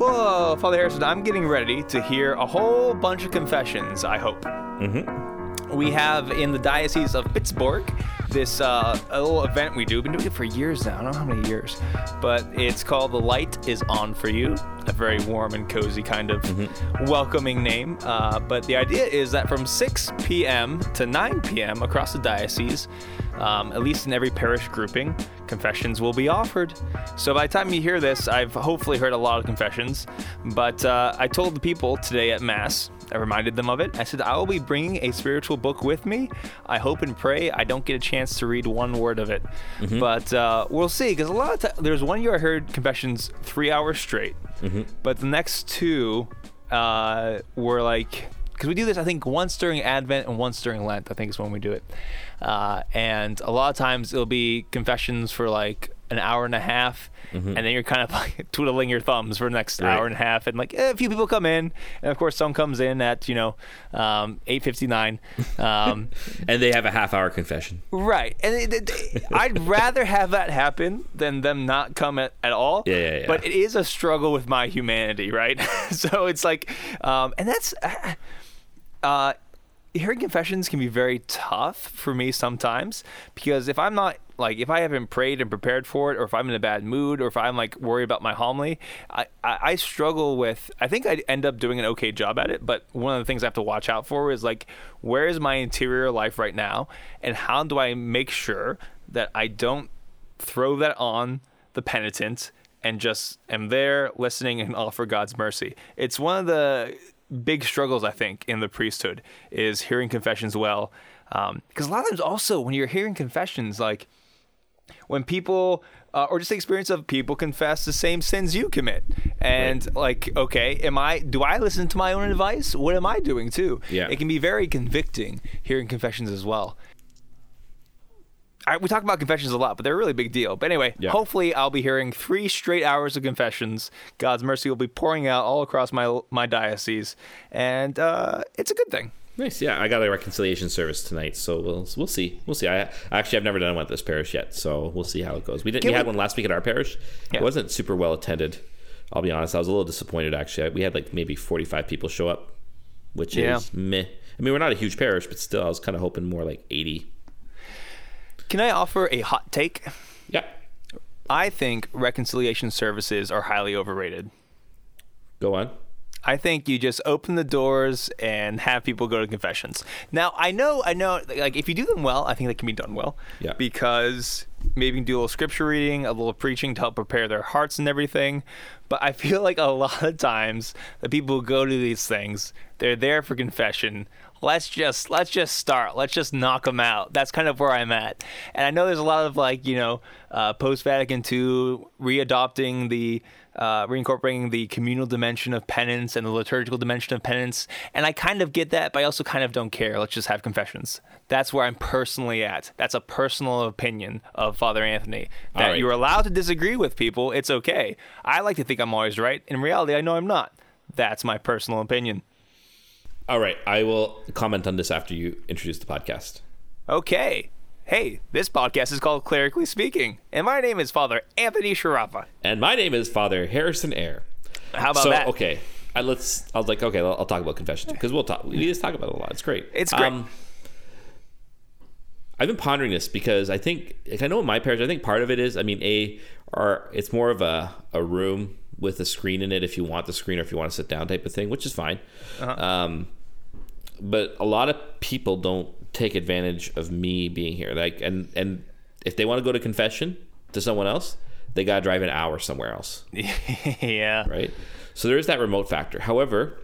Whoa, Father Harrison, I'm getting ready to hear a whole bunch of confessions, I hope. Mm-hmm. We have in the Diocese of Pittsburgh this uh, a little event we do. We've been doing it for years now. I don't know how many years, but it's called "The Light Is On for You." A very warm and cozy kind of welcoming name. Uh, but the idea is that from 6 p.m. to 9 p.m. across the diocese, um, at least in every parish grouping, confessions will be offered. So by the time you hear this, I've hopefully heard a lot of confessions. But uh, I told the people today at Mass, I reminded them of it. I said, I will be bringing a spiritual book with me. I hope and pray I don't get a chance to read one word of it. But uh, we'll see, because a lot of times, there's one year I heard confessions three hours straight. But the next two uh, were like, because we do this, I think, once during Advent and once during Lent, I think is when we do it. Uh, and a lot of times it'll be confessions for like an hour and a half, and then you're kind of like twiddling your thumbs for the next Right. hour and a half, and like eh, a few people come in, and of course some comes in at you know um, 8:59. Um, And they have a half hour confession. Right, and it, it- I'd rather have that happen than them not come at, at all. Yeah, yeah, yeah. But it is a struggle with my humanity, right? so it's like, um, and that's, uh, uh, hearing confessions can be very tough for me sometimes because if I'm not like if I haven't prayed and prepared for it, or if I'm in a bad mood, or if I'm like worried about my homily, I, I, I struggle with. I think I end up doing an okay job at it, but one of the things I have to watch out for is like where is my interior life right now, and how do I make sure that I don't throw that on the penitent and just am there listening and offer God's mercy. It's one of the big struggles I think in the priesthood is hearing confessions well, um, because a lot of times also when you're hearing confessions, like when people uh, or just the experience of people confess the same sins you commit and like okay am i do i listen to my own advice what am i doing too Yeah. it can be very convicting hearing confessions as well I, we talk about confessions a lot, but they're a really big deal. But anyway, Yeah. hopefully I'll be hearing three straight hours of confessions. God's mercy will be pouring out all across my my diocese, and uh, it's a good thing. Nice. Yeah, I got a reconciliation service tonight, so we'll we'll see. We'll see. I actually I've never done one at this parish yet, so we'll see how it goes. We didn't. Can we had one last week at our parish. Yeah. It wasn't super well attended. I'll be honest. I was a little disappointed actually. We had like maybe forty five people show up, which Yeah. is meh. I mean, we're not a huge parish, but still, I was kind of hoping more like eighty. Can I offer a hot take? Yeah. I think reconciliation services are highly overrated. Go on. I think you just open the doors and have people go to confessions. Now, I know, I know, like if you do them well, I think they can be done well. Yeah. Because maybe you can do a little scripture reading, a little preaching to help prepare their hearts and everything. But I feel like a lot of times the people who go to these things, they're there for confession. Let's just let's just start. Let's just knock them out. That's kind of where I'm at. And I know there's a lot of like you know uh, post Vatican II readopting the uh, reincorporating the communal dimension of penance and the liturgical dimension of penance. And I kind of get that, but I also kind of don't care. Let's just have confessions. That's where I'm personally at. That's a personal opinion of Father Anthony. That right. you're allowed to disagree with people. It's okay. I like to think I'm always right. In reality, I know I'm not. That's my personal opinion. All right. I will comment on this after you introduce the podcast. Okay. Hey, this podcast is called Clerically Speaking, and my name is Father Anthony Sciarappa. And my name is Father Harrison Ayre. How about so that? okay, I, let's. I was like, okay, I'll, I'll talk about confession because we'll talk. We just talk about it a lot. It's great. It's great. I've been pondering this because I think, like, I know in my parish, I think part of it is, I mean, a, or it's more of a a room with a screen in it if you want the screen or if you want to sit down type of thing, which is fine. Uh-huh. Um, but a lot of people don't take advantage of me being here. Like, and and if they want to go to confession to someone else, they gotta drive an hour somewhere else yeah. right? So there is that remote factor. However,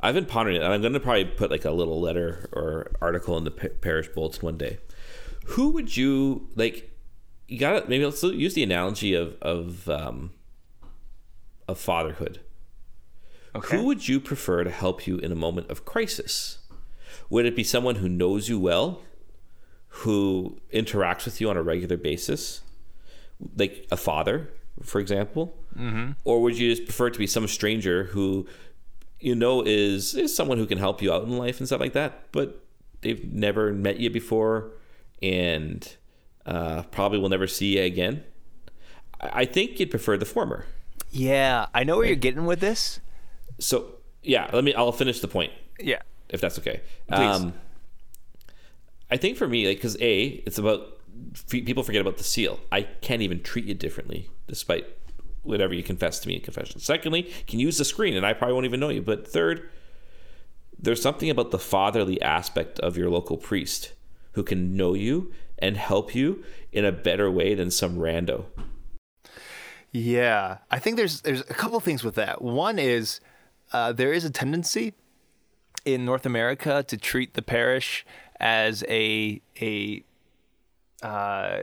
I've been pondering it, and I'm going to probably put like a little letter or article in the parish bulletin one day. Who would you like? You got to maybe let's use the analogy of of um, of fatherhood. Okay. Who would you prefer to help you in a moment of crisis? Would it be someone who knows you well, who interacts with you on a regular basis, like a father, for example? Mm-hmm. Or would you just prefer it to be some stranger who you know is is someone who can help you out in life and stuff like that, but they've never met you before and uh, probably will never see you again? I I think you'd prefer the former. Yeah, I know where you're getting with this. So yeah, let me. I'll finish the point Yeah. If that's okay. Please. Um, I think for me, like, because a, it's about people forget about the seal. I can't even treat you differently, despite whatever you confess to me in confession. Secondly, you can use the screen, and I probably won't even know you. But third, there's something about the fatherly aspect of your local priest who can know you and help you in a better way than some rando. Yeah, I think there's there's a couple things with that. One is uh, there is a tendency in North America to treat the parish as a a uh,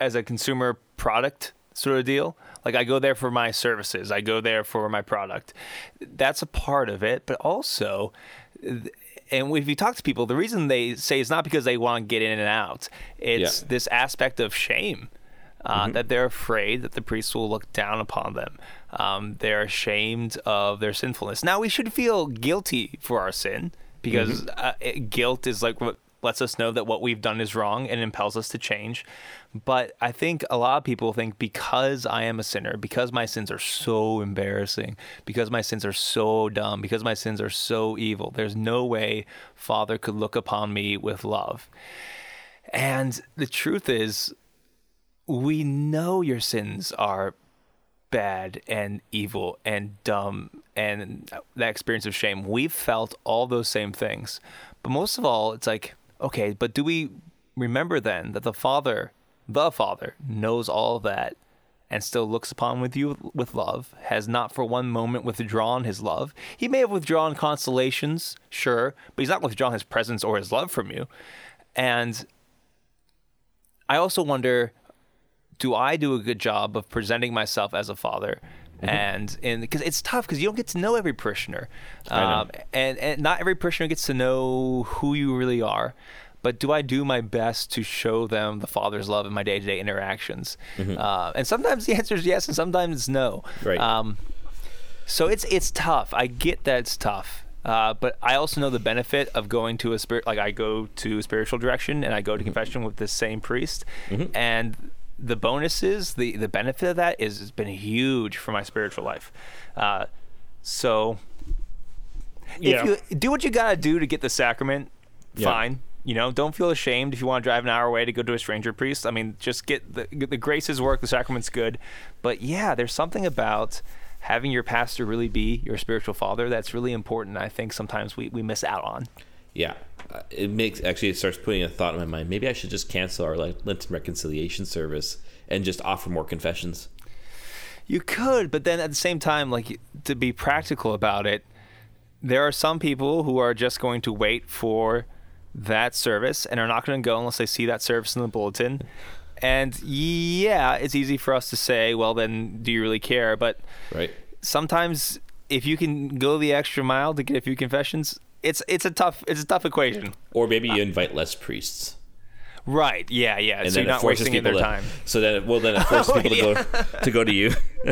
as a consumer product sort of deal. Like I go there for my services, I go there for my product. That's a part of it, but also. And if you talk to people, the reason they say it's not because they want to get in and out. It's Yeah. this aspect of shame uh, Mm-hmm. that they're afraid that the priests will look down upon them. Um, they're ashamed of their sinfulness. Now, we should feel guilty for our sin because Mm-hmm. uh, it- guilt is like what lets us know that what we've done is wrong and impels us to change. But I think a lot of people think because I am a sinner, because my sins are so embarrassing, because my sins are so dumb, because my sins are so evil, there's no way Father could look upon me with love. And the truth is, we know your sins are bad and evil and dumb and that experience of shame. We've felt all those same things. But most of all, it's like, okay, but do we remember then that the Father, the Father, knows all that and still looks upon with you with love, has not for one moment withdrawn his love. He may have withdrawn consolations, sure, but he's not withdrawn his presence or his love from you. And I also wonder do I do a good job of presenting myself as a father? And and because it's tough because you don't get to know every parishioner, um, and and not every parishioner gets to know who you really are. But do I do my best to show them the Father's love in my day-to-day interactions? Uh, and sometimes the answer is yes, and sometimes it's no. Right. Um, so it's it's tough. I get that it's tough. Uh, but I also know the benefit of going to a spirit, like I go to spiritual direction and I go to confession with the same priest, and the bonuses, the the benefit of that is has been huge for my spiritual life. Uh, so Yeah. if you do what you gotta do to get the sacrament, Yeah. fine. You know, don't feel ashamed if you want to drive an hour away to go to a stranger priest. I mean, just get the the graces work. The sacrament's good, but yeah, there's something about having your pastor really be your spiritual father that's really important. I think sometimes we, we miss out on. Yeah, uh, it makes actually it starts putting a thought in my mind. Maybe I should just cancel our like Lenten reconciliation service and just offer more confessions. You could, but then at the same time, like to be practical about it, there are some people who are just going to wait for that service and are not going to go unless they see that service in the bulletin. And yeah, it's easy for us to say, well, then do you really care? But Right. sometimes if you can go the extra mile to get a few confessions, it's it's a tough it's a tough equation. Or maybe you invite less priests, Right? Yeah, yeah. and so you're not wasting their to. time. So then, well, then it forces Oh, people to go to go to you.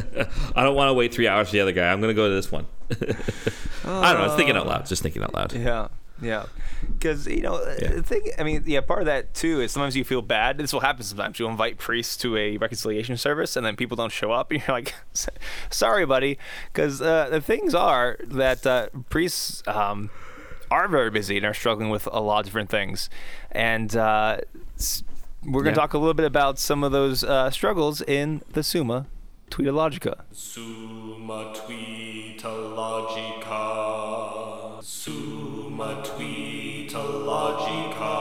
I don't want to wait three hours for the other guy. I'm going to go to this one. I don't know. I was thinking out loud. Just thinking out loud. Yeah, yeah. Because you know, the thing. I mean, yeah. Part of that too is sometimes you feel bad. This will happen sometimes. You invite priests to a reconciliation service, and then people don't show up, and you're like, "Sorry, buddy." Because uh, the things are that uh, priests um, are very busy and are struggling with a lot of different things, and uh, we're going to Yeah. talk a little bit about some of those uh, struggles in the Summa Tweetologica. Summa Tweeta Logica. Summa Tweeta Logica.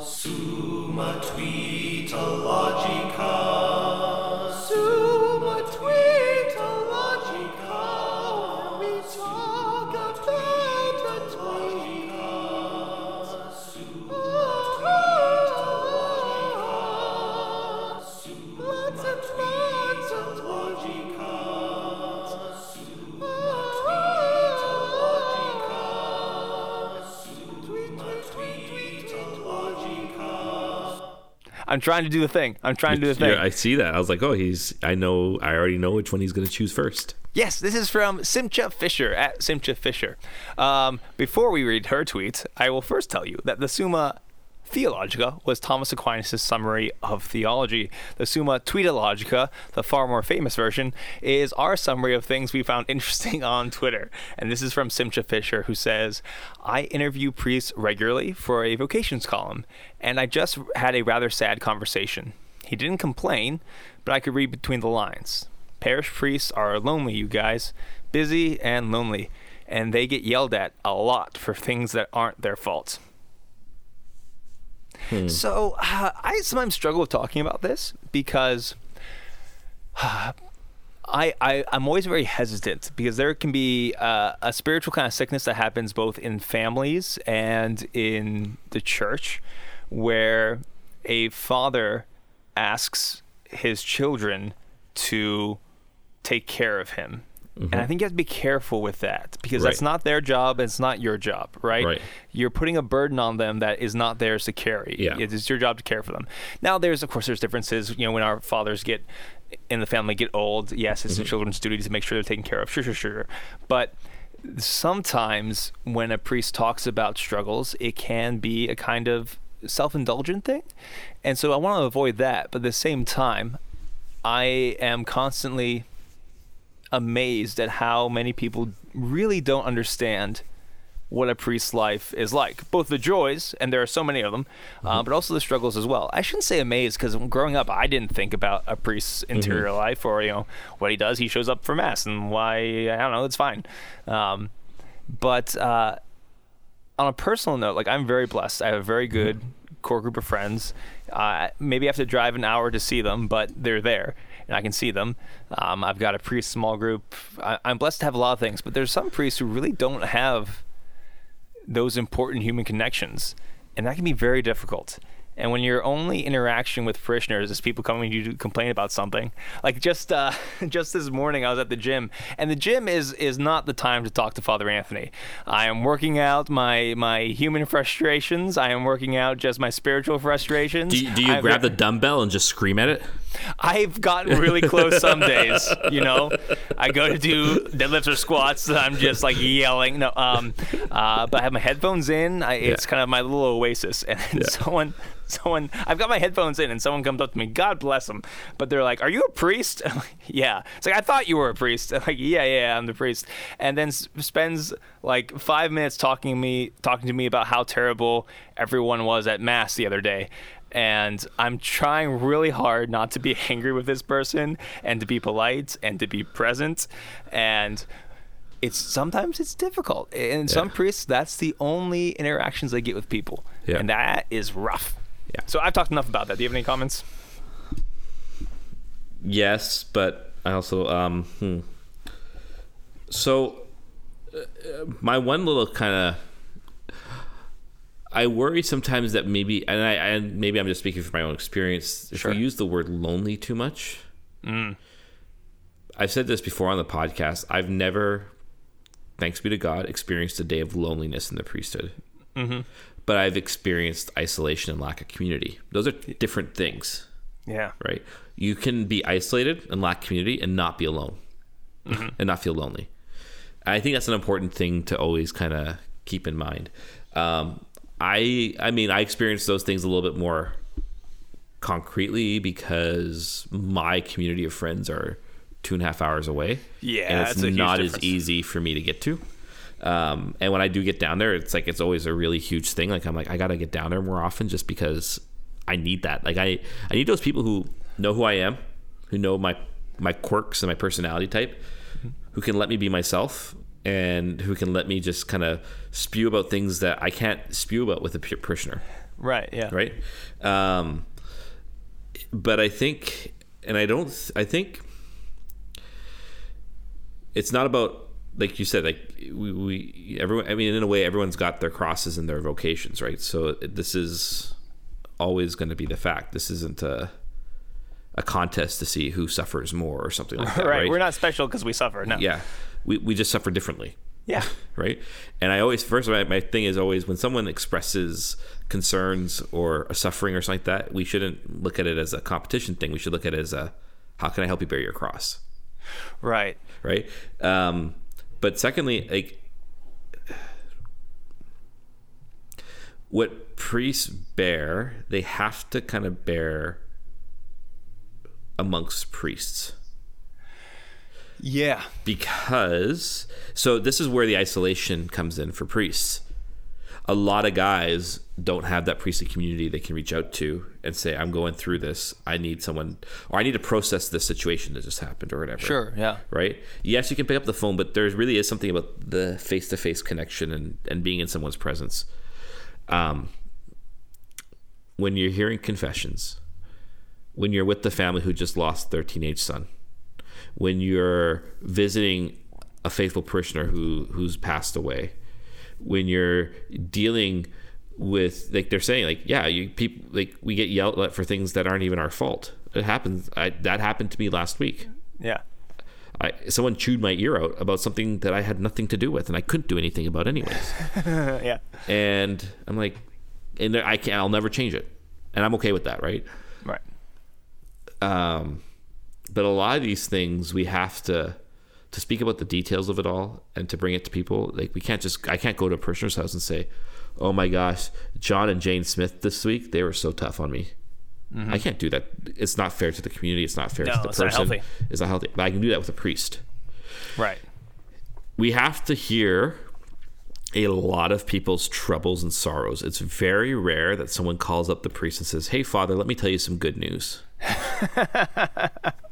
Summa Tweeta I'm trying to do the thing. I'm trying to do the thing. Yeah, I see that. I was like, oh, he's. I know. I already know which one he's going to choose first. Yes, this is from Simcha Fisher at Simcha Fisher. Um, before we read her tweet, I will first tell you that the Summa Theologica was Thomas Aquinas' summary of theology. The Summa Tweetologica, the far more famous version, is our summary of things we found interesting on Twitter. And this is from Simcha Fisher, who says, I interview priests regularly for a vocations column, and I just had a rather sad conversation. He didn't complain, but I could read between the lines. Parish priests are lonely, you guys, busy and lonely, and they get yelled at a lot for things that aren't their fault. So uh, I sometimes struggle with talking about this because I, I I'm always very hesitant because there can be uh, a spiritual kind of sickness that happens both in families and in the church, where a father asks his children to take care of him. And I think you have to be careful with that because that's Mm-hmm. Not their job. It's not your job, right? Right. You're putting a burden on them that is not theirs to carry. Yeah. It is your job to care for them. Now, there's of course there's differences. You know, when our fathers get in the family get old, yes, it's the children's duty to make sure they're taken care of. Sure, sure, sure. But sometimes when a priest talks about struggles, it can be a kind of self-indulgent thing, and so I want to avoid that. But at the same time, I am constantly amazed at how many people really don't understand what a priest's life is like. Both the joys, and there are so many of them, uh, but also the struggles as well. I shouldn't say amazed because growing up, I didn't think about a priest's interior life or you know what he does. He shows up for mass, and why I don't know. It's fine. Um, but uh, on a personal note, like I'm very blessed. I have a very good core group of friends. Uh, maybe I have to drive an hour to see them, but they're there and I can see them. Um, I've got a priest small group. I, I'm blessed to have a lot of things, but there's some priests who really don't have those important human connections, and that can be very difficult. And when your only interaction with parishioners is people coming to you to complain about something, like just uh, just this morning, I was at the gym, and the gym is is not the time to talk to Father Anthony. I am working out my my human frustrations. I am working out just my spiritual frustrations. Do you, do you grab the dumbbell and just scream at it? I've gotten really close some days. You know, I go to do deadlifts or squats. and I'm just like yelling. No, um, uh, but I have my headphones in. I, it's Yeah. kind of my little oasis. And then someone, someone, I've got my headphones in, and someone comes up to me. God bless them. But they're like, "Are you a priest?" Like, yeah. It's like I thought you were a priest. I'm like, yeah, yeah, I'm the priest. And then spends like five minutes talking to me, talking to me about how terrible everyone was at mass the other day and I'm trying really hard not to be angry with this person and to be polite and to be present and it's sometimes it's difficult and some priests that's the only interactions they get with people Yeah. and that is rough Yeah. so I've talked enough about that do you have any comments Yes, but I also um hmm. so uh, my one little kind of I worry sometimes that maybe and I and maybe I'm just speaking from my own experience if Sure. we use the word lonely too much. I've said this before on the podcast. I've never, thanks be to God, experienced a day of loneliness in the priesthood. But I've experienced isolation and lack of community. Those are different things yeah right? You can be isolated and lack community and not be alone and not feel lonely. I think that's an important thing to always kind of keep in mind. Um, I I mean I experienced those things a little bit more concretely because my community of friends are two and a half hours away. Yeah, and it's that's a huge not as easy for me to get to. Um, and when I do get down there, it's like it's always a really huge thing. Like I'm like I gotta get down there more often just because I need that. Like I I need those people who know who I am, who know my my quirks and my personality type, who can let me be myself and who can let me just kind of spew about things that I can't spew about with a parishioner right yeah right? Um, but I think, and I don't, I think it's not about like you said, like we, we everyone. I mean, in a way, everyone's got their crosses and their vocations, right? So this is always going to be the fact. This isn't a a contest to see who suffers more or something like that, right. right? we're not special because we suffer no Yeah, we we just suffer differently yeah right? And I always first my, my thing is always when someone expresses concerns or a suffering or something like that, we shouldn't look at it as a competition thing. We should look at it as a how can I help you bear your cross, right right? Um, but secondly, like what priests bear, they have to kind of bear amongst priests Yeah. because so this is where the isolation comes in for priests. A lot of guys don't have that priestly community they can reach out to and say, "I'm going through this. I need someone, or I need to process this situation that just happened, or whatever." Sure. Yeah. Right? Yes, you can pick up the phone, but there really is something about the face-to-face connection and and being in someone's presence. Um, when you're hearing confessions, when you're with the family who just lost their teenage son, when you're visiting a faithful parishioner who who's passed away, when you're dealing with like they're saying like yeah you people like we get yelled at for things that aren't even our fault. It happens. I, that happened to me last week. Yeah. I someone chewed my ear out about something that I had nothing to do with and I couldn't do anything about anyways. yeah. and I'm like, and I can't. I'll never change it, and I'm okay with that, right? Right. um, but a lot of these things we have to to speak about the details of it all and to bring it to people like we can't just i can't go to a parishioner's house and say oh my gosh john and jane smith this week they were so tough on me i can't do that it's not fair to the community it's not fair Mm-hmm. No, to the it's not person healthy. it's not healthy but i can do that with a priest Right. we have to hear a lot of people's troubles and sorrows. It's very rare that someone calls up the priest and says, Hey, Father, let me tell you some good news.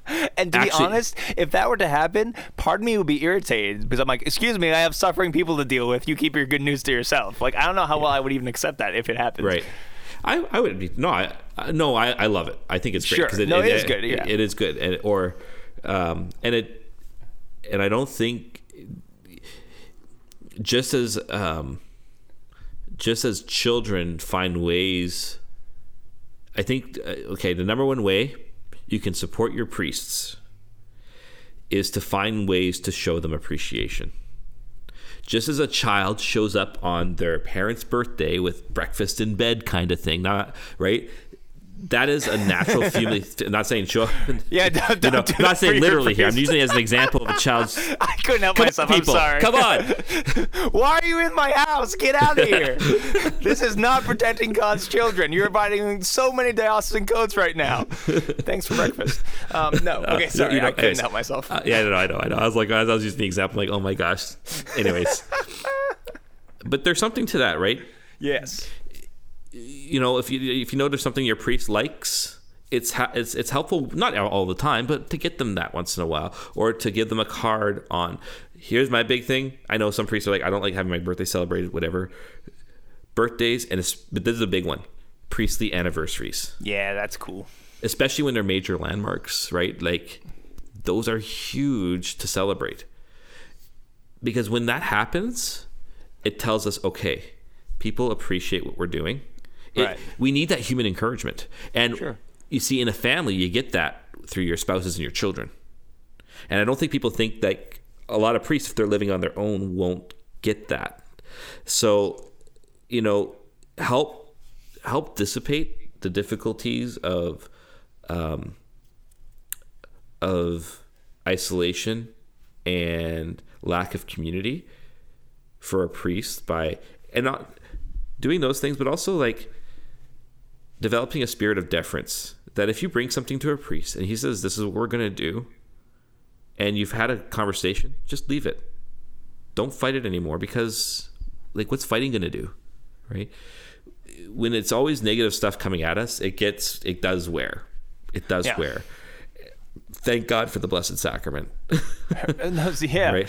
And to Actually- be honest, if that were to happen, part of me would be irritated because I'm like, excuse me, I have suffering people to deal with. You keep your good news to yourself. Like, I don't know how well I would even accept that if it happens. Right. I, I would be no I I- no I, I love it I think it's great Sure. No, it is good, yeah. it is good and or um and it and I don't think just as um just as children find ways I think uh, okay the number one way you can support your priests is to find ways to show them appreciation just as a child shows up on their parents' birthday with breakfast in bed kind of thing, not right. That is a natural feeling. I'm not saying sure. Yeah, don't, don't know, do I'm not saying literally here. I'm using it as an example of a child's. I couldn't help Come myself. on, I'm sorry. Come on. Why are you in my house? Get out of here. this is not protecting God's children. You're violating so many diocesan codes right now. Thanks for breakfast. Um, no. Okay, sorry. Uh, You know, I couldn't anyways. help myself. Uh, yeah, I know, I know, I know. I was like, I was using the example, like, oh my gosh. Anyways, but there's something to that, right? yes. You know, if you if you notice something your priest likes, it's ha- it's it's helpful not all the time, but to get them that once in a while, or to give them a card on. Here's my big thing. I know some priests are like, I don't like having my birthday celebrated, whatever. Birthdays, and it's, but this is a big one: priestly anniversaries, Yeah, that's cool. especially when they're major landmarks, right? Like those are huge to celebrate because when that happens, it tells us, okay, people appreciate what we're doing. It- We need that human encouragement. And Sure. you see, in a family, you get that through your spouses and your children. And I don't think people think that a lot of priests, if they're living on their own, won't get that. So, you know, help help dissipate the difficulties of um, of isolation and lack of community for a priest by and not doing those things, but also like developing a spirit of deference. That if you bring something to a priest and he says, This is what we're going to do, and you've had a conversation, just leave it. Don't fight it anymore because, like, what's fighting going to do? Right? When it's always negative stuff coming at us, it gets, it does wear. It does Yeah. wear. Thank God for the Blessed Sacrament. Yeah. right?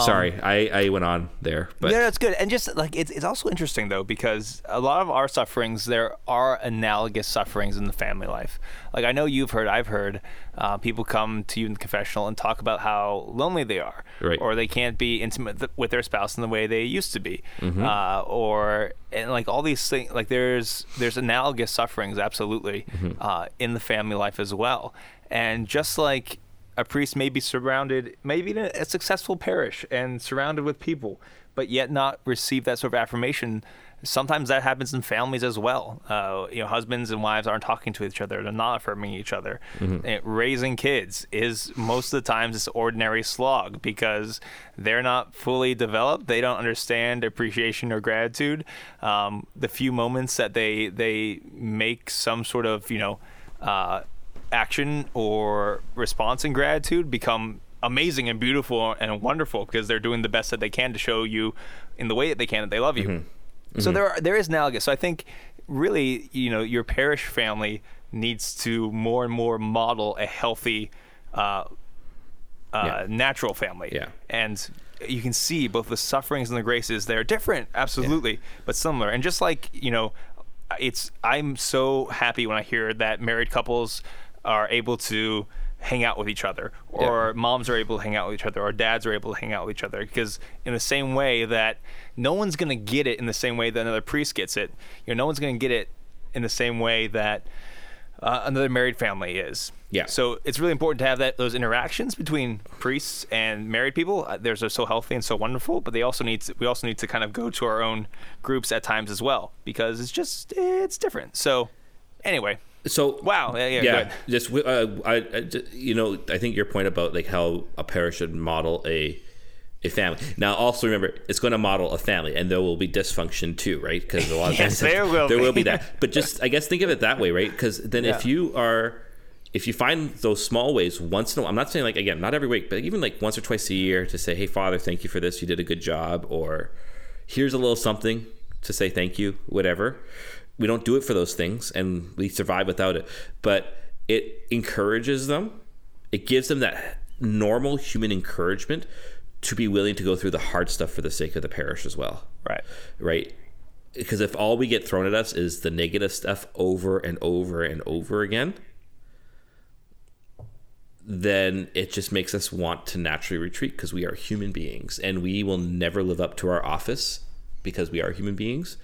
Sorry, I, I went on there, but yeah, that's good. And just like it's, it's also interesting though because a lot of our sufferings, there are analogous sufferings in the family life. Like I know you've heard, I've heard, uh, people come to you in the confessional and talk about how lonely they are, Right. or they can't be intimate th- with their spouse in the way they used to be, Mm-hmm. uh, or and like all these things. Like there's there's analogous sufferings absolutely Mm-hmm. uh, in the family life as well. And just like a priest may be surrounded, maybe in a, a successful parish and surrounded with people, but yet not receive that sort of affirmation. Sometimes that happens in families as well. Uh, you know, husbands and wives aren't talking to each other; they're not affirming each other. And raising kids is most of the times this ordinary slog because they're not fully developed. They don't understand appreciation or gratitude. Um, the few moments that they they make some sort of you know uh, action or response and gratitude become amazing and beautiful and wonderful because they're doing the best that they can to show you in the way that they can that they love you. So there are, there is analogous. So I think really, you know, your parish family needs to more and more model a healthy uh, uh, Yeah. natural family. Yeah. And you can see both the sufferings and the graces. They're different, absolutely, but similar. And just like, you know, it's I'm so happy when I hear that married couples are able to hang out with each other or moms are able to hang out with each other or dads are able to hang out with each other because in the same way that no one's going to get it in the same way that another priest gets it you know no one's going to get it in the same way that uh, another married family is Yeah. so it's really important to have that those interactions between priests and married people. Uh, They're so healthy and so wonderful, but they also need to, we also need to kind of go to our own groups at times as well because it's just it's different. So anyway, So wow, yeah, yeah, yeah, just uh, I, I, you know, I think your point about like how a parish should model a a family. Now, also remember, it's going to model a family, and there will be dysfunction too, right? Because a lot of Yes, times there will there be. will be that. But just I guess think of it that way, right? Because then if you are if you find those small ways once in a while, I'm not saying like again, not every week, but even like once or twice a year to say, "Hey, Father, thank you for this. You did a good job," or "Here's a little something to say thank you," whatever. We don't do it for those things, and we survive without it. But it encourages them. It gives them that normal human encouragement to be willing to go through the hard stuff for the sake of the parish as well Right. right? Because if all we get thrown at us is the negative stuff over and over and over again, then it just makes us want to naturally retreat because we are human beings and we will never live up to our office because we are human beings.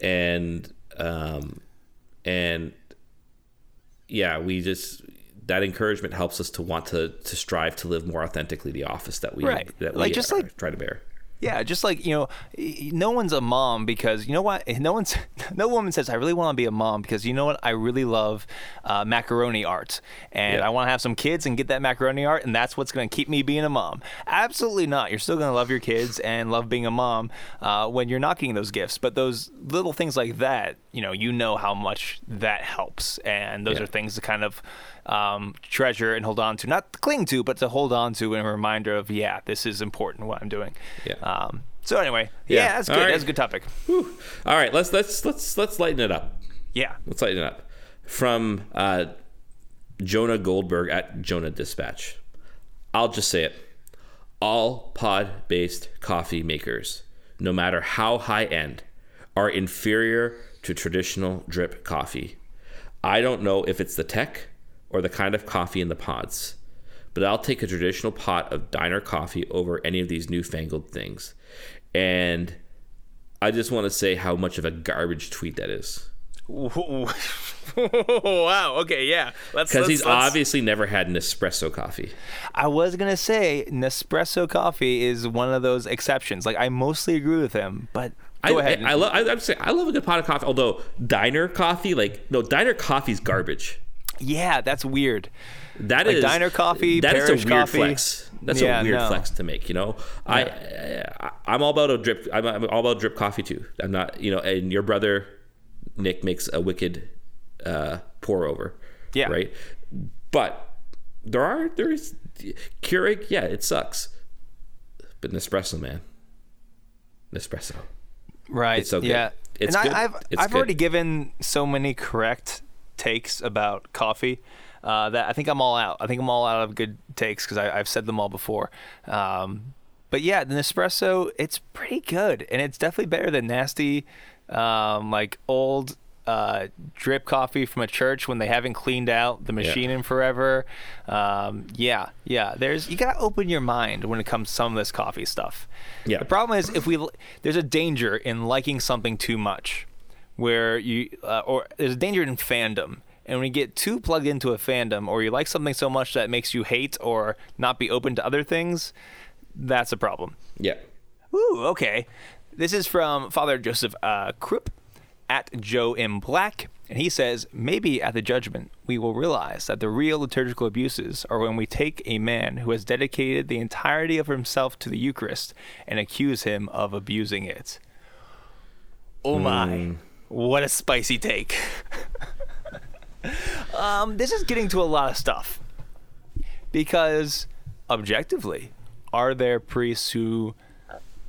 And, um, and yeah, we just, that encouragement helps us to want to, to strive to live more authentically the office that we, Right. that we Like, just are- like- try to bear. Yeah, just like you know, no one's a mom because you know what? No one's no woman says I really want to be a mom because you know what? I really love uh, macaroni art and Yeah. I want to have some kids and get that macaroni art and that's what's going to keep me being a mom. Absolutely not. You're still going to love your kids and love being a mom uh, when you're not getting those gifts. But those little things like that, you know, you know how much that helps, and those Yeah. are things to kind of um, treasure and hold on to, not to cling to, but to hold on to, and a reminder of yeah, this is important what I'm doing. Yeah. Um, so anyway, yeah, Yeah. that's good. right. That's a good topic. Whew. All right, let's let's let's let's lighten it up. Yeah. Let's lighten it up. From uh, Jonah Goldberg at Jonah Dispatch. I'll just say it. All pod based coffee makers, no matter how high end, are inferior to traditional drip coffee. I don't know if it's the tech or the kind of coffee in the pods, but I'll take a traditional pot of diner coffee over any of these newfangled things. And I just want to say how much of a garbage tweet that is. wow. Okay. Yeah. Because he's let's- obviously never had Nespresso coffee. I was gonna say Nespresso coffee is one of those exceptions. Like I mostly agree with him, but go I, ahead. I, I love. I, I'm saying I love a good pot of coffee. Although diner coffee, like no, diner coffee's garbage. yeah, that's weird. That Like is diner coffee, That is a weird coffee. flex. That's Yeah, a weird no. flex to make. You know, I, I I'm all about a drip. I'm, I'm all about drip coffee too. I'm not. You know, and your brother Nick makes a wicked uh, pour over. Yeah. Right. But there are there is Keurig. Yeah, it sucks. But Nespresso, man. Nespresso. Right. It's so good. Yeah. It's and good. I, I've It's I've good. already given so many correct takes about coffee uh, that I think I'm all out. I think I'm all out of good takes because I've said them all before. Um, but yeah, the Nespresso, it's pretty good, and it's definitely better than nasty, um, like old. Uh, drip coffee from a church when they haven't cleaned out the machine in forever. Um, yeah, yeah. There's you gotta open your mind when it comes to some of this coffee stuff. Yeah. The problem is if we there's a danger in liking something too much, where you uh, or there's a danger in fandom, And when you get too plugged into a fandom, or you like something so much that makes you hate or not be open to other things, that's a problem. Yeah. Ooh, okay. This is from Father Joseph uh, Krupp at Joe M. Black. And he says, maybe at the judgment, we will realize that the real liturgical abuses are when we take a man who has dedicated the entirety of himself to the Eucharist and accuse him of abusing it. Oh my. What a spicy take. um, this is getting to a lot of stuff. Because, objectively, are there priests who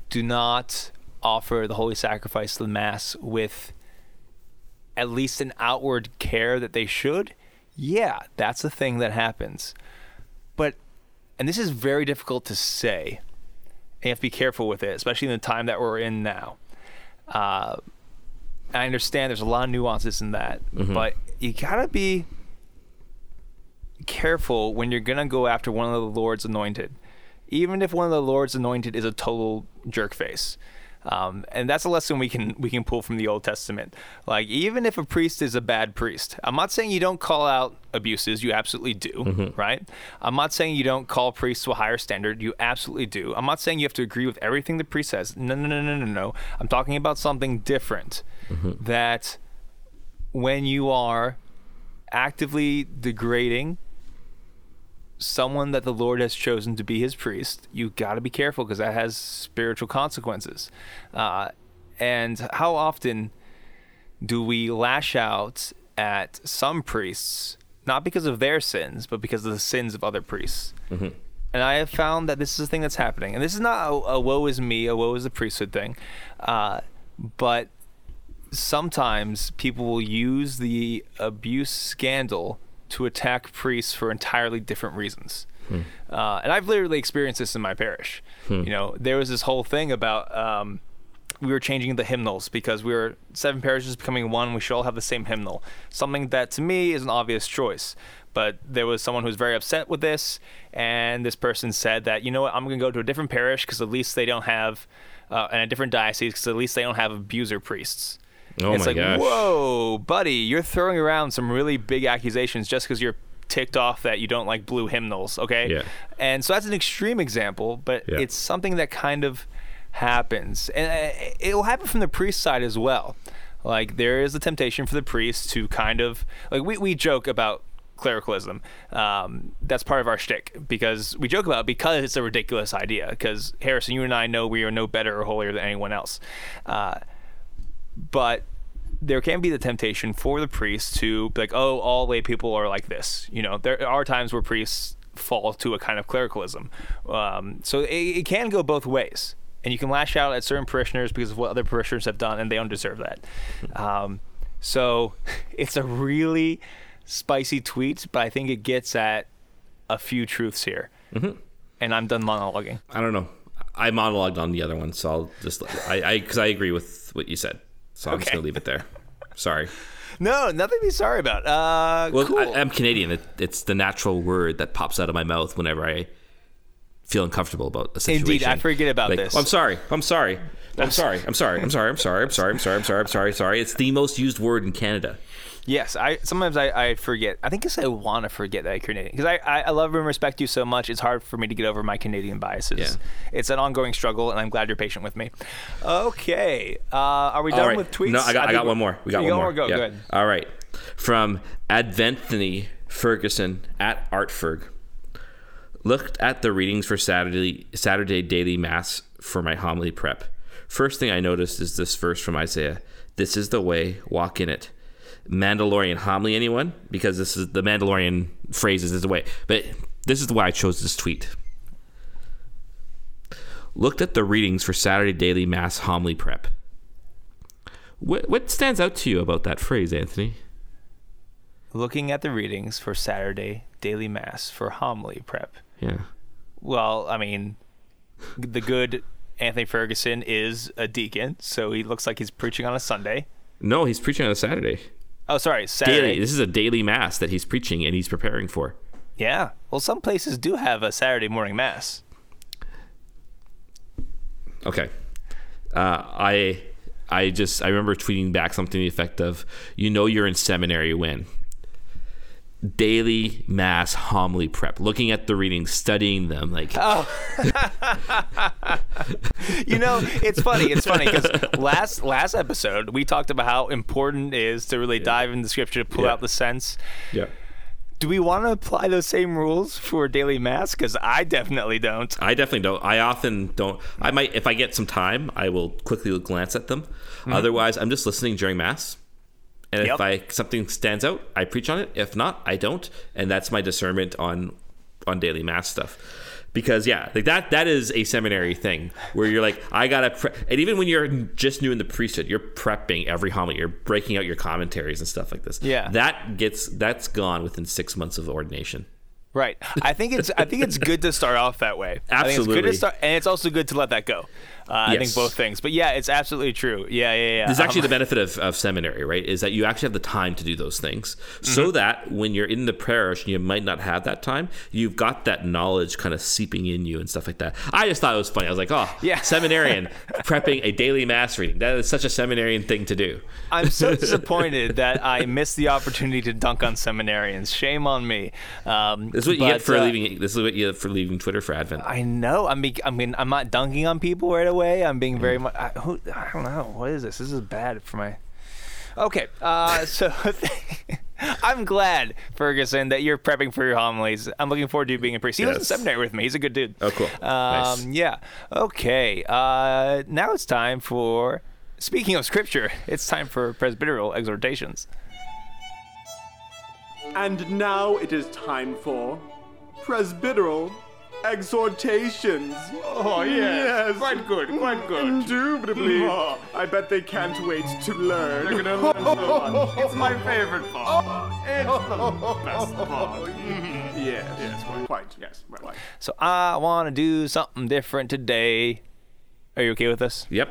do not offer the holy sacrifice of the Mass with at least an outward care that they should? Yeah, that's a thing that happens. But, and this is very difficult to say. And you have to be careful with it, especially in the time that we're in now. Uh, I understand there's a lot of nuances in that, but you gotta be careful when you're gonna go after one of the Lord's anointed, even if one of the Lord's anointed is a total jerk face. Um, and that's a lesson we can we can pull from the Old Testament. Like even if a priest is a bad priest, I'm not saying you don't call out abuses. You absolutely do, right? I'm not saying you don't call priests to a higher standard. You absolutely do. I'm not saying you have to agree with everything the priest says. No, no, no, no, no, no. I'm talking about something different. That when you are actively degrading someone that the Lord has chosen to be his priest, you got to be careful because that has spiritual consequences. Uh, and how often do we lash out at some priests, not because of their sins, but because of the sins of other priests? And I have found that this is a thing that's happening. And this is not a, a woe is me, a woe is the priesthood thing. Uh, but sometimes people will use the abuse scandal to attack priests for entirely different reasons. Uh, and I've literally experienced this in my parish. You know, there was this whole thing about um, we were changing the hymnals because we were seven parishes becoming one. We should all have the same hymnal. Something that to me is an obvious choice. But there was someone who was very upset with this, and this person said that, you know what, I'm going to go to a different parish because at least they don't have, uh, and a different diocese because at least they don't have abuser priests. Oh it's my like, gosh. whoa, buddy, you're throwing around some really big accusations just because you're ticked off that you don't like blue hymnals, okay? Yeah. And so that's an extreme example, but Yeah. it's something that kind of happens. And uh, it will happen from the priest side as well. Like, there is a temptation for the priest to kind of, like, we, we joke about clericalism. Um, that's part of our shtick because we joke about it because it's a ridiculous idea. Because, Harrison, you and I know we are no better or holier than anyone else. Uh, but there can be the temptation for the priest to be like, oh, all lay people are like this. You know, there are times where priests fall to a kind of clericalism. Um, so it, it can go both ways. And you can lash out at certain parishioners because of what other parishioners have done, and they don't deserve that. Um, so it's a really spicy tweet, but I think it gets at a few truths here. Mm-hmm. And I'm done monologuing. I don't know. I monologued on the other one, so I'll just I I because I agree with what you said, so I'm just gonna leave it there. Sorry. No, nothing to be sorry about. Uh, Well, cool. I, I'm Canadian. It, it's the natural word that pops out of my mouth whenever I feel uncomfortable about a situation. Indeed, I forget about Like, this. I'm sorry. I'm sorry. I'm sorry. I'm sorry. I'm sorry. I'm sorry. I'm sorry. I'm sorry. I'm sorry. I'm sorry. Sorry. It's the most used word in Canada. Yes, I sometimes I, I forget. I think I say I want to forget that I'm Canadian because I, I, I love and respect you so much. It's hard for me to get over my Canadian biases. Yeah. It's an ongoing struggle, and I'm glad you're patient with me. Okay, uh, are we done right. with tweets? No, I got, I think got one more. We got one more. Go Yeah. good. All right. From Adventhony Ferguson at Artferg. Looked at the readings for Saturday Saturday daily mass for my homily prep. First thing I noticed is this verse from Isaiah. This is the way, walk in it. Mandalorian homily, anyone? Because this is the Mandalorian phrases is the way. But this is why I chose this tweet. Looked at the readings for Saturday daily mass homily prep. What what stands out to you about that phrase, Anthony? Looking at the readings for Saturday daily mass for homily prep. Yeah. Well, I mean, the good Anthony Ferguson is a deacon, so he looks like he's preaching on a Sunday. No, he's preaching on a Saturday. Oh, sorry, Saturday. Daily. This is a daily mass that he's preaching and he's preparing for. Yeah. Well, some places do have a Saturday morning mass. Okay. Uh, I I just I remember tweeting back something to the effect of, "You know, you're in seminary when." Daily mass homily prep, looking at the readings, studying them, like Oh. you know, it's funny. It's funny because last last episode we talked about how important it is to really dive into scripture to pull Yeah. out the sense. yeah. Do we want to apply those same rules for daily mass? Because I definitely don't. I definitely don't. I often don't. I might, if I get some time, I will quickly glance at them. Mm-hmm. Otherwise, I'm just listening during mass. And Yep. if I something stands out, I preach on it. If not, I don't. And that's my discernment on on daily mass stuff. Because yeah, like that that is a seminary thing where you're like, I gotta pre-. and even when you're just new in the priesthood, you're prepping every homily, you're breaking out your commentaries and stuff like this. Yeah. That gets that's gone within six months of ordination. Right. I think it's I think it's good to start off that way. I think it's good Absolutely. to start, and it's also good to let that go. Uh, I think both things. But yeah, it's absolutely true. Yeah, yeah, yeah. There's actually Um, the benefit of, of seminary, right? Is that you actually have the time to do those things. So that when you're in the parish and you might not have that time, you've got that knowledge kind of seeping in you and stuff like that. I just thought it was funny. I was like, oh, Yeah. seminarian prepping a daily mass reading. That is such a seminarian thing to do. I'm so disappointed that I missed the opportunity to dunk on seminarians. Shame on me. Um, This is what you get for uh, leaving. This is what you get for leaving Twitter for Advent. I know. I'm. Be, I mean, I'm not dunking on people right away. I'm being very much. I, who, I don't know. What is this? This is bad for my. Okay. Uh, so I'm glad, Ferguson, that you're prepping for your homilies. I'm looking forward to you being a priest. He was in Yes. seminary with me. He's a good dude. Oh, cool. Um, Nice. Yeah. Okay. Uh, now it's time for. Speaking of scripture, it's time for presbyteral exhortations. And now it is time for presbyteral exhortations. Oh, yes. Quite good, quite good. Indubitably. Oh. I bet they can't wait to learn. They're gonna learn so much. It's my favorite part. It's the best part. Yes, yes, quite, quite, yes, right, right. So I want to do something different today. Are you okay with this? Yep.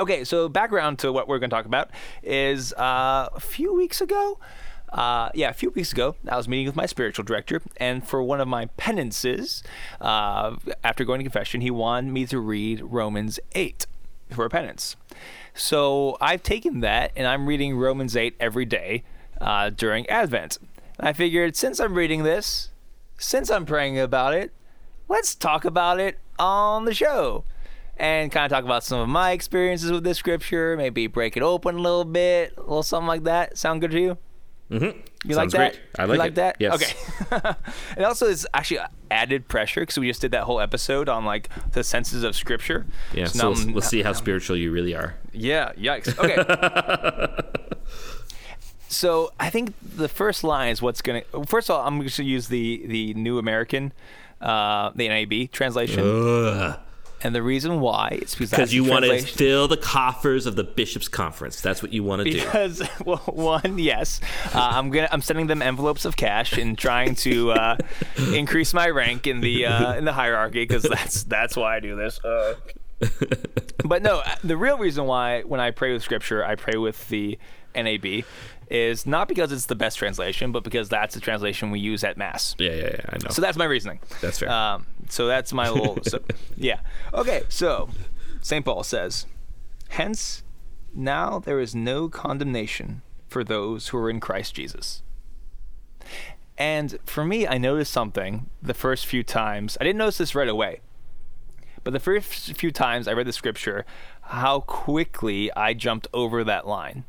Okay, so background to what we're going to talk about is uh, a few weeks ago. Uh, yeah, a few weeks ago, I was meeting with my spiritual director, and for one of my penances, uh, after going to confession, he wanted me to read Romans 8 for a penance. So I've taken that, and I'm reading Romans 8 every day uh, during Advent. And I figured since I'm reading this, since I'm praying about it, let's talk about it on the show and kind of talk about some of my experiences with this scripture, maybe break it open a little bit, a little something like that. Sound good to you? Mm-hmm. You like Sounds that? great. I You like like it. that? Yes. Okay. it also is actually added pressure because we just did that whole episode on like the senses of scripture. Yeah. So So, we'll, we'll see how spiritual you really are. Yeah, yikes. Okay. so I think the first line is what's gonna. First of all, I'm going to use the the New American, uh, the NAB translation, Ugh. And the reason why it's because Because you want to fill the coffers of the bishops' conference. That's what you want to do. because well, one, yes, uh, I'm gonna I'm sending them envelopes of cash and trying to uh, increase my rank in the uh, in the hierarchy because that's that's why I do this. Uh, but no, uh, the real reason why when I pray with scripture, I pray with the NAB, is not because it's the best translation, but because that's the translation we use at mass. Yeah, yeah, yeah. I know. So that's my reasoning. That's fair. Um, so that's my little. so, yeah. Okay. So St. Paul says, Hence, now there is no condemnation for those who are in Christ Jesus. And for me, I noticed something the first few times. I didn't notice this right away. But the first few times I read the scripture, how quickly I jumped over that line.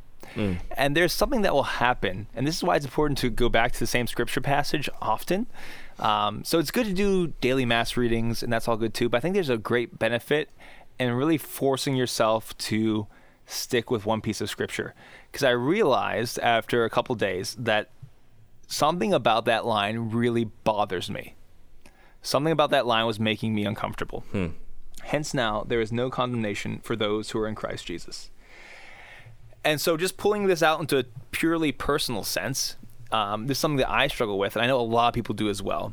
And there's something that will happen, and this is why it's important to go back to the same scripture passage often. Um, so it's good to do daily mass readings, and that's all good too. But I think there's a great benefit in really forcing yourself to stick with one piece of scripture. Because I realized after a couple days that something about that line really bothers me. Something about that line was making me uncomfortable. Hmm. Hence, now there is no condemnation for those who are in Christ Jesus. And so, just pulling this out into a purely personal sense, um, this is something that I struggle with, and I know a lot of people do as well.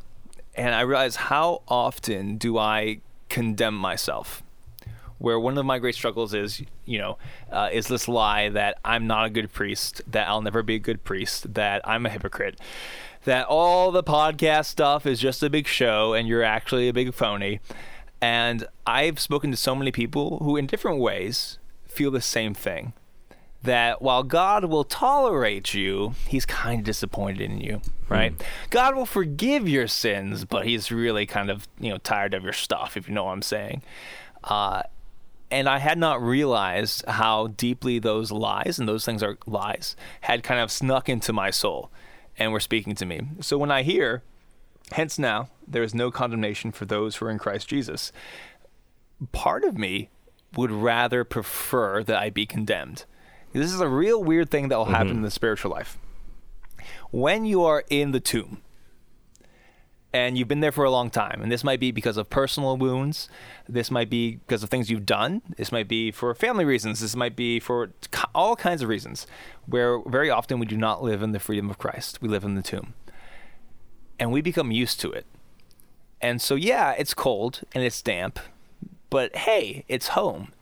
And I realize how often do I condemn myself? Where one of my great struggles is, you know, uh, is this lie that I'm not a good priest, that I'll never be a good priest, that I'm a hypocrite, that all the podcast stuff is just a big show and you're actually a big phony. And I've spoken to so many people who, in different ways, feel the same thing that while God will tolerate you, he's kind of disappointed in you, right? God will forgive your sins, but he's really kind of, you know, tired of your stuff, if you know what I'm saying. Uh, and I had not realized how deeply those lies, and those things are lies, had kind of snuck into my soul and were speaking to me. So when I hear, hence now, there is no condemnation for those who are in Christ Jesus, part of me would rather prefer that I be condemned. This is a real weird thing that will happen mm-hmm. in the spiritual life. When you are in the tomb, and you've been there for a long time, and this might be because of personal wounds, this might be because of things you've done, this might be for family reasons, this might be for all kinds of reasons, where very often we do not live in the freedom of Christ. We live in the tomb. And we become used to it. And so, yeah, it's cold and it's damp, but hey, it's home.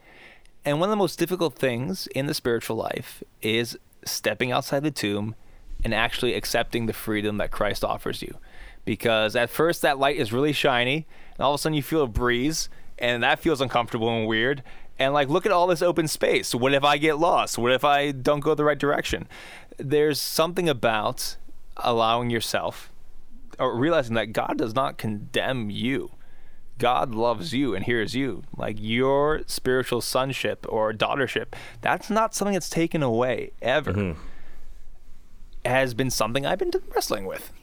And one of the most difficult things in the spiritual life is stepping outside the tomb and actually accepting the freedom that Christ offers you. Because at first that light is really shiny, and all of a sudden you feel a breeze, and that feels uncomfortable and weird. And like, look at all this open space. What if I get lost? What if I don't go the right direction? There's something about allowing yourself or realizing that God does not condemn you. God loves you and hears you. Like your spiritual sonship or daughtership, that's not something that's taken away ever. It has been something I've been wrestling with.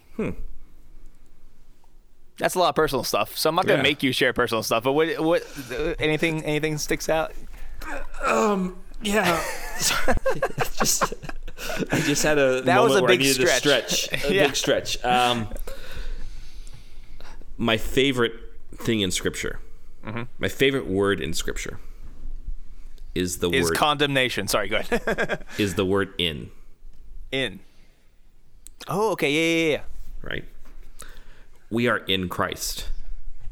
That's a lot of personal stuff. So I'm not gonna Yeah. make you share personal stuff. But what, what, uh, anything, anything sticks out? Um, Yeah. just I just had a That was a big stretch. stretch. A Yeah. big stretch. Um, my favorite thing in scripture. Mm-hmm. My favorite word in scripture is the Is word condemnation? Sorry, go ahead. is the word in, In. Oh, okay, yeah, yeah, yeah. right? We are in Christ.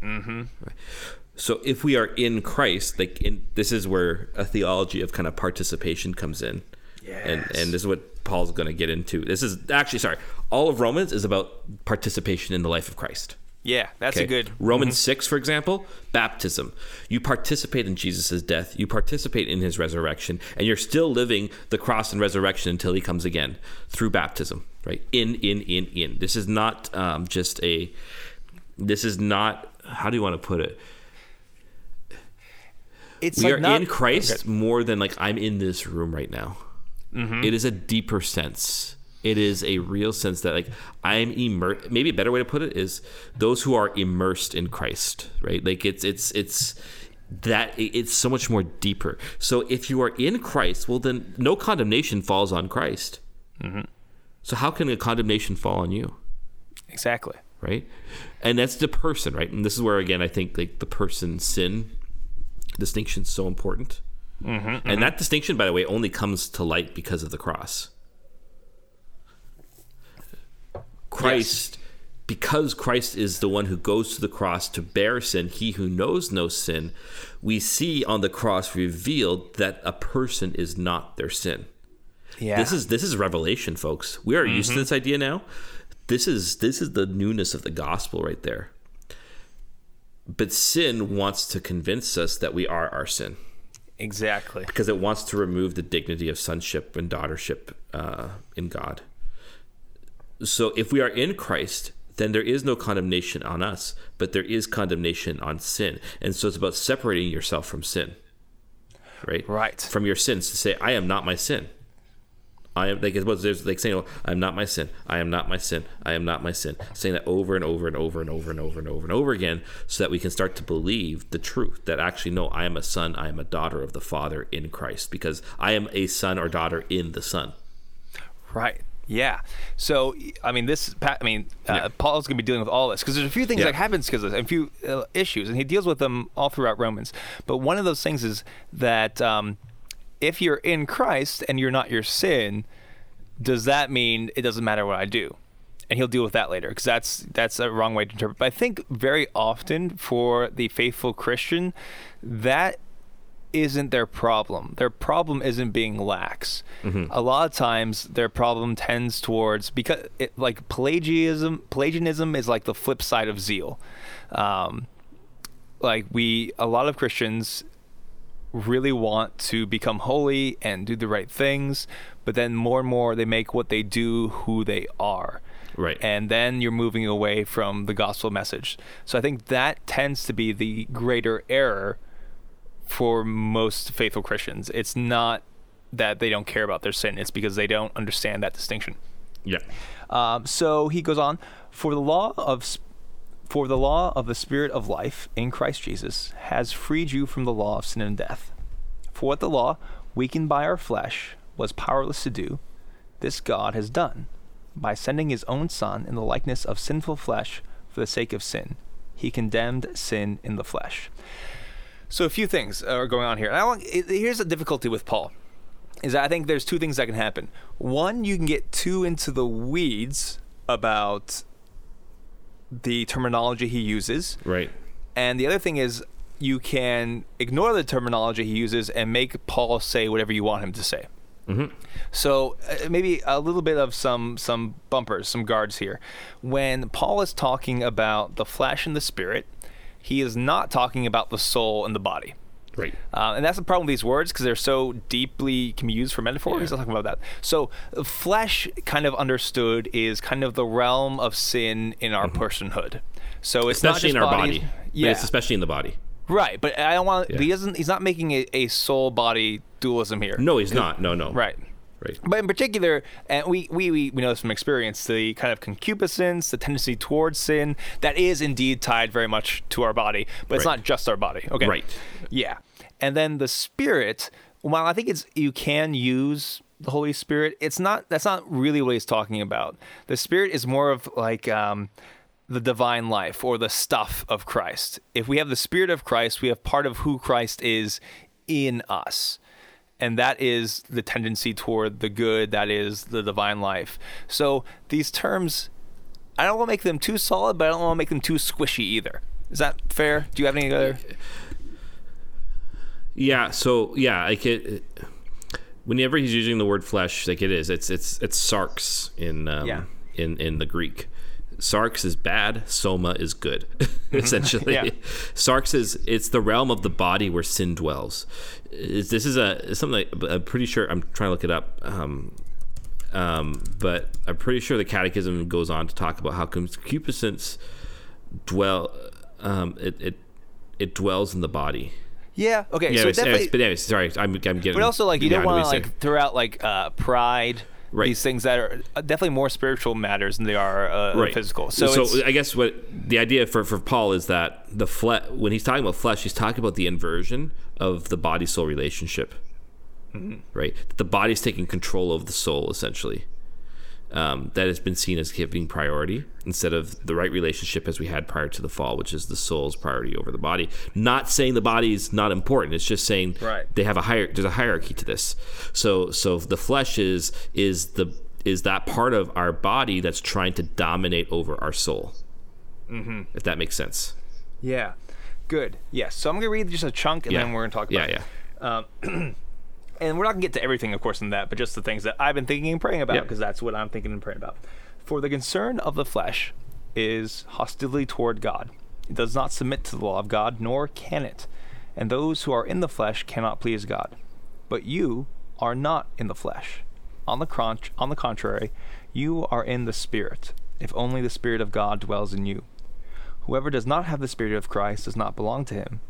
Mm-hmm. So if we are in Christ, like in, this is where a theology of kind of participation comes in. Yes. And and this is what Paul's going to get into. This is actually sorry. All of Romans is about participation in the life of Christ. Yeah, that's a Okay? good. Romans 6, for example, baptism. You participate in Jesus' death, you participate in his resurrection, and you're still living the cross and resurrection until he comes again through baptism, right? In, in, in, in. This is not um, just a, this is not, how do you want to put it? It's we like are not, in Christ more than like I'm in this room right now. It is a deeper sense. It is a real sense that like I'm immersed. Maybe a better way to put it is those who are immersed in Christ, right? Like it's it's it's that it's so much more deeper. So if you are in Christ, well then no condemnation falls on Christ. Mm-hmm. So how can a condemnation fall on you? Exactly. right? And that's the person, right? And this is where again I think like the person sin distinction is so important. Mm-hmm, and mm-hmm. that distinction, by the way, only comes to light because of the cross. Christ, because Christ is the one who goes to the cross to bear sin, he who knows no sin, we see on the cross revealed that a person is not their sin. Yeah. This is this is revelation, folks. We are used to this idea now. This is this is the newness of the gospel right there. But sin wants to convince us that we are our sin exactly. because it wants to remove the dignity of sonship and daughtership uh, in God. So if we are in Christ, then there is no condemnation on us, but there is condemnation on sin. And so it's about separating yourself from sin. Right? Right. From your sins to say, I am not my sin. I am like it was there's like saying, oh, I am not my sin. I am not my sin. I am not my sin. Saying that over and over and over and over and over and over and over again, so that we can start to believe the truth that actually no, I am a son. I am a daughter of the Father in Christ because I am a son or daughter in the Son. Right. Yeah. So I mean, this. I mean, uh, Paul's going to be dealing with all this because there's a few things Yeah. that happens because of this, a few uh, issues, and he deals with them all throughout Romans. But one of those things is that um, if you're in Christ and you're not your sin, does that mean it doesn't matter what I do? And he'll deal with that later because that's that's a wrong way to interpret. But I think very often for the faithful Christian, that isn't their problem. Their problem isn't being lax. A lot of times, their problem tends towards because it, like Pelagianism. Pelagianism is like the flip side of zeal. Um, like we, a lot of Christians really want to become holy and do the right things, but then more and more they make what they do who they are. Right. And then you're moving away from the gospel message. So I think that tends to be the greater error for most faithful Christians. It's not that they don't care about their sin, it's because they don't understand that distinction. Yeah. Um, so he goes on, for the law of for the law of the spirit of life in Christ Jesus has freed you from the law of sin and death. For what the law, weakened by our flesh, was powerless to do, this God has done by sending his own son in the likeness of sinful flesh for the sake of sin. He condemned sin in the flesh. So a few things are going on here. And I want, here's the difficulty with Paul is that I think there's two things that can happen. One, you can get too into the weeds about the terminology he uses, Right. and the other thing is you can ignore the terminology he uses and make Paul say whatever you want him to say. So uh, maybe a little bit of some some bumpers, some guards here. When Paul is talking about the flesh and the spirit, he is not talking about the soul and the body. Right. Uh, and that's the problem with these words because they're so deeply can be used for metaphor. He's not talking about that. So, flesh, kind of understood, is kind of the realm of sin in our personhood. So it's Especially in not our just body. bodies- But Yeah, it's especially in the body. right. But I don't want. Yeah. He doesn't. He's not making a, a soul body dualism here. No, he's not. No, no. Right. Right. But in particular, and we, we, we, we know this from experience, the kind of concupiscence, the tendency towards sin, that is indeed tied very much to our body, but it's Right. not just our body. Okay. Right. Yeah. And then the spirit, while I think it's you can use the Holy Spirit, it's not that's not really what he's talking about. The spirit is more of like um the divine life or the stuff of Christ. If we have the spirit of Christ, we have part of who Christ is in us and that is the tendency toward the good that is the divine life so these terms i don't want to make them too solid but i don't want to make them too squishy either is that fair do you have any other Yeah. So yeah, like it. it- Whenever he's using the word flesh, like it is, it's it's it's sarx in um, Yeah. in in the Greek. Sarx is bad, soma is good. essentially, Yeah. sarx is it's the realm of the body where sin dwells. Is this is a something like, I'm pretty sure I'm trying to look it up. Um, um, but I'm pretty sure the Catechism goes on to talk about how concupiscence dwell um, it, it it dwells in the body. yeah okay Yeah, so anyways, definitely anyways, sorry, I'm, I'm getting. but also like you don't want to like throw out like uh pride Right. these things that are uh, definitely more spiritual matters than they are uh, saying. physical so, it's, I guess what the idea for, for Paul is that the flesh, when he's talking about flesh, he's talking about the inversion of the body soul relationship, Mm-hmm. right? The body's taking control of the soul essentially. Um, that has been seen as giving priority instead of the right relationship as we had prior to the fall, which is the soul's priority over the body. Not saying the body is not important. It's just saying Right. they have a higher. There's a hierarchy to this. So so the flesh is is the is that part of our body that's trying to dominate over our soul. Mm-hmm. If that makes sense. yeah good yes so i'm gonna read just a chunk and Yeah. then we're gonna talk about Yeah, yeah. and we're not gonna get to everything, of course, in that, but just the things that I've been thinking and praying about, Yep. because that's what I'm thinking and praying about. For the concern of the flesh is hostility toward God. It does not submit to the law of God, nor can it. And those who are in the flesh cannot please God. But you are not in the flesh. On the, cron- on the contrary, you are in the Spirit, if only the Spirit of God dwells in you. Whoever does not have the Spirit of Christ does not belong to him.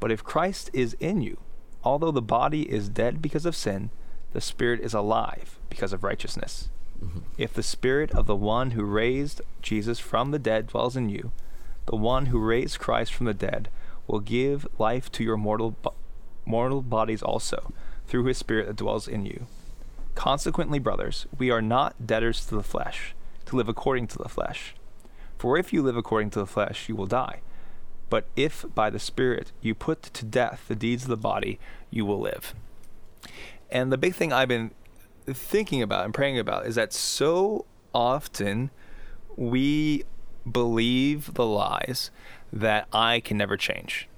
But if Christ is in you, although the body is dead because of sin, the spirit is alive because of righteousness. Mm-hmm. If the spirit of the one who raised Jesus from the dead dwells in you, the one who raised Christ from the dead will give life to your mortal bo- mortal bodies also through his spirit that dwells in you. Consequently, brothers, we are not debtors to the flesh, to live according to the flesh. For if you live according to the flesh, you will die. But if by the Spirit you put to death the deeds of the body, you will live. And the big thing I've been thinking about and praying about is that so often we believe the lies that I can never change,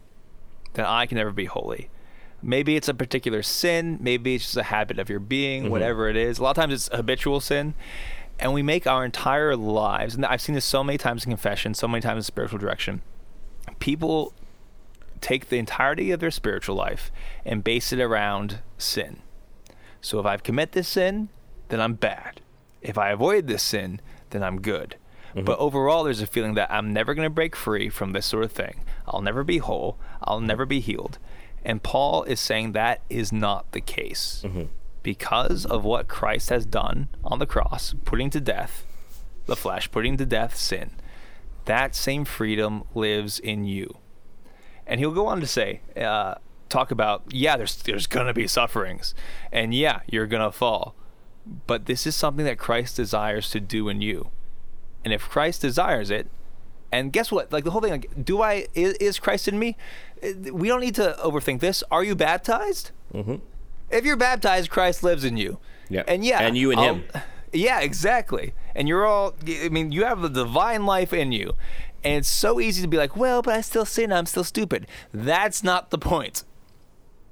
that I can never be holy. Maybe it's a particular sin, maybe it's just a habit of your being, mm-hmm. whatever it is. A lot of times it's habitual sin. And we make our entire lives, and I've seen this so many times in confession, so many times in spiritual direction people take the entirety of their spiritual life and base it around sin. So if I've commit this sin, then I'm bad. If I avoid this sin, then I'm good. Mm-hmm. But overall, there's a feeling that I'm never going to break free from this sort of thing. I'll never be whole. I'll never be healed. And Paul is saying that is not the case. Mm-hmm. Because of what Christ has done on the cross, putting to death the flesh, putting to death sin, that same freedom lives in you. And he'll go on to say, uh, talk about, yeah, there's there's gonna be sufferings, and yeah, you're gonna fall, but this is something that Christ desires to do in you, and if Christ desires it, and guess what? Like the whole thing, like, do I is, is Christ in me? Uh, We don't need to overthink this. Are you baptized? Mm-hmm. If you're baptized, Christ lives in you. Yeah. And yeah, And you in I'll- him. Yeah, exactly. And you're all. I mean, you have the divine life in you, and it's so easy to be like, well, but I still sin. I'm still stupid. That's not the point.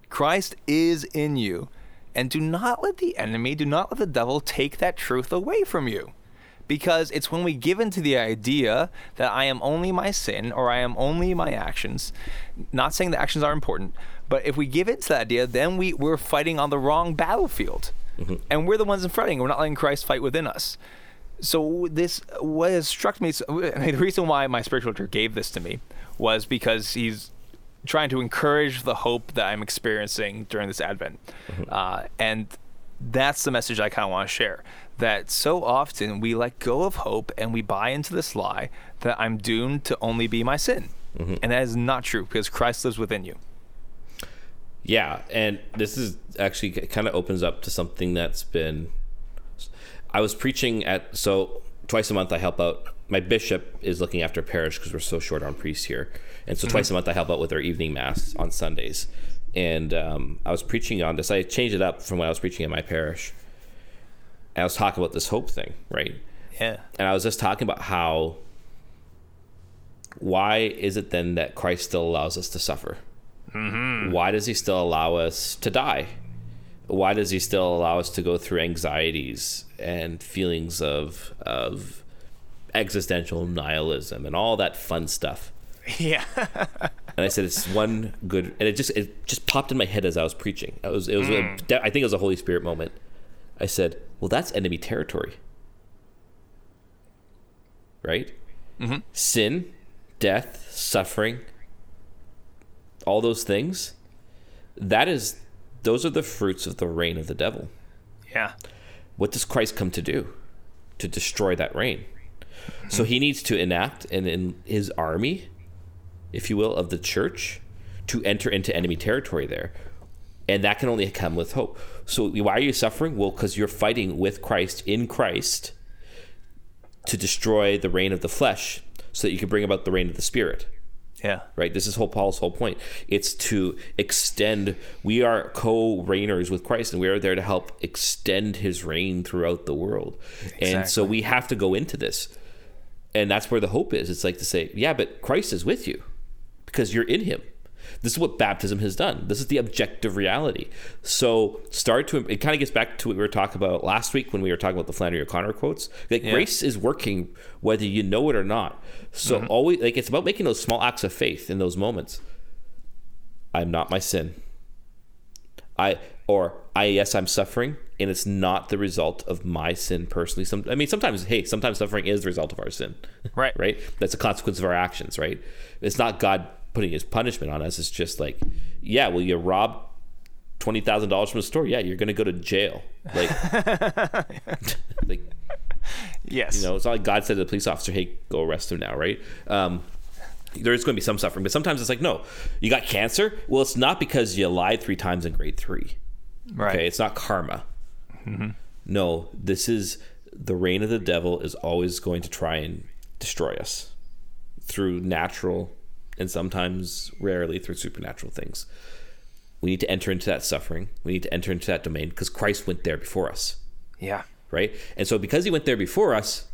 Christ is in you. And do not let the enemy, do not let the devil take that truth away from you. Because it's when we give into the idea that I am only my sin or I am only my actions, not saying the actions are important, but if we give into that idea, then we, we're fighting on the wrong battlefield. Mm-hmm. And we're the ones in fighting. We're not letting Christ fight within us. So this what has struck me. so- I mean, the reason why my spiritual director gave this to me was because he's trying to encourage the hope that I'm experiencing during this Advent, mm-hmm. uh, and that's the message I kind of want to share. That so often we let go of hope and we buy into this lie that I'm doomed to only be my sin, mm-hmm. and that is not true because Christ lives within you. Yeah, and this is actually kind of opens up to something that's been. I was preaching at so twice a month I help out. My bishop is looking after parish because we're so short on priests here, and so twice a month I help out with our evening mass on Sundays. And um, I was preaching on this. I changed it up from when I was preaching at my parish. And I was talking about this hope thing, right? Yeah. and I was just talking about how why is it then that Christ still allows us to suffer? Mm-hmm. Why does he still allow us to die? Why does he still allow us to go through anxieties and feelings of of existential nihilism and all that fun stuff? Yeah. And I said it's one good, and it just it just popped in my head as I was preaching. It was it was a, I think it was a Holy Spirit moment. I said, "Well, that's enemy territory, right? Mm-hmm. Sin, death, suffering, all those things. That is, those are the fruits of the reign of the devil. yeah. What does Christ come to do? To destroy that reign. So he needs to enact and in his army, if you will, of the church to enter into enemy territory there. And that can only come with hope. So why are you suffering? Well, because you're fighting with Christ in Christ to destroy the reign of the flesh so that you can bring about the reign of the spirit Yeah. right? This is whole Paul's whole point. It's to extend. We are co-reigners with Christ, and we are there to help extend His reign throughout the world. And so we have to go into this, and that's where the hope is. It's like to say, yeah, but Christ is with you because you're in Him. This is what baptism has done. This is the objective reality. So start to. It kind of gets back to what we were talking about last week when we were talking about the Flannery O'Connor quotes. Like Yeah. grace is working whether you know it or not. So mm-hmm. always like it's about making those small acts of faith in those moments. I'm not my sin. I or I yes I'm suffering and it's not the result of my sin personally. Some I mean sometimes hey sometimes suffering is the result of our sin. Right. right? That's a consequence of our actions, right? It's not God putting his punishment on us. It's just like yeah, well you rob twenty thousand dollars from a store, yeah, you're gonna go to jail. Like like Yes. you know, it's not like God said to the police officer, "Hey, go arrest him now," right? Um, there is going to be some suffering, but sometimes it's like, no, you got cancer. Well, it's not because you lied three times in grade three. right. Okay, it's not karma. No, this is the reign of the devil is always going to try and destroy us through natural and sometimes rarely through supernatural things. We need to enter into that suffering. We need to enter into that domain because Christ went there before us Yeah. right? And so because he went there before us,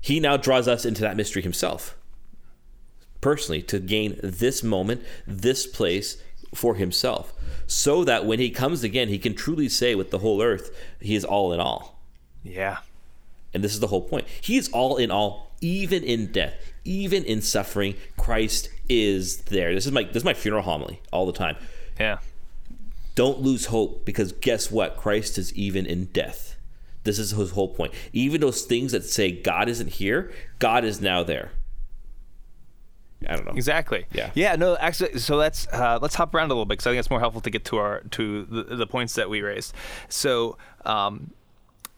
he now draws us into that mystery himself. Personally, to gain this moment, this place for himself. So that when he comes again, he can truly say with the whole earth, he is all in all. Yeah. And this is the whole point. He is all in all, even in death, even in suffering, Christ is there. This is my this is my funeral homily all the time. Yeah. Don't lose hope because guess what? Christ is even in death. This is his whole point. Even those things that say God isn't here, God is now there. I don't know. Exactly. Yeah. Yeah. No. Actually, so let's uh, let's hop around a little bit because I think it's more helpful to get to our to the, the points that we raised. So, um,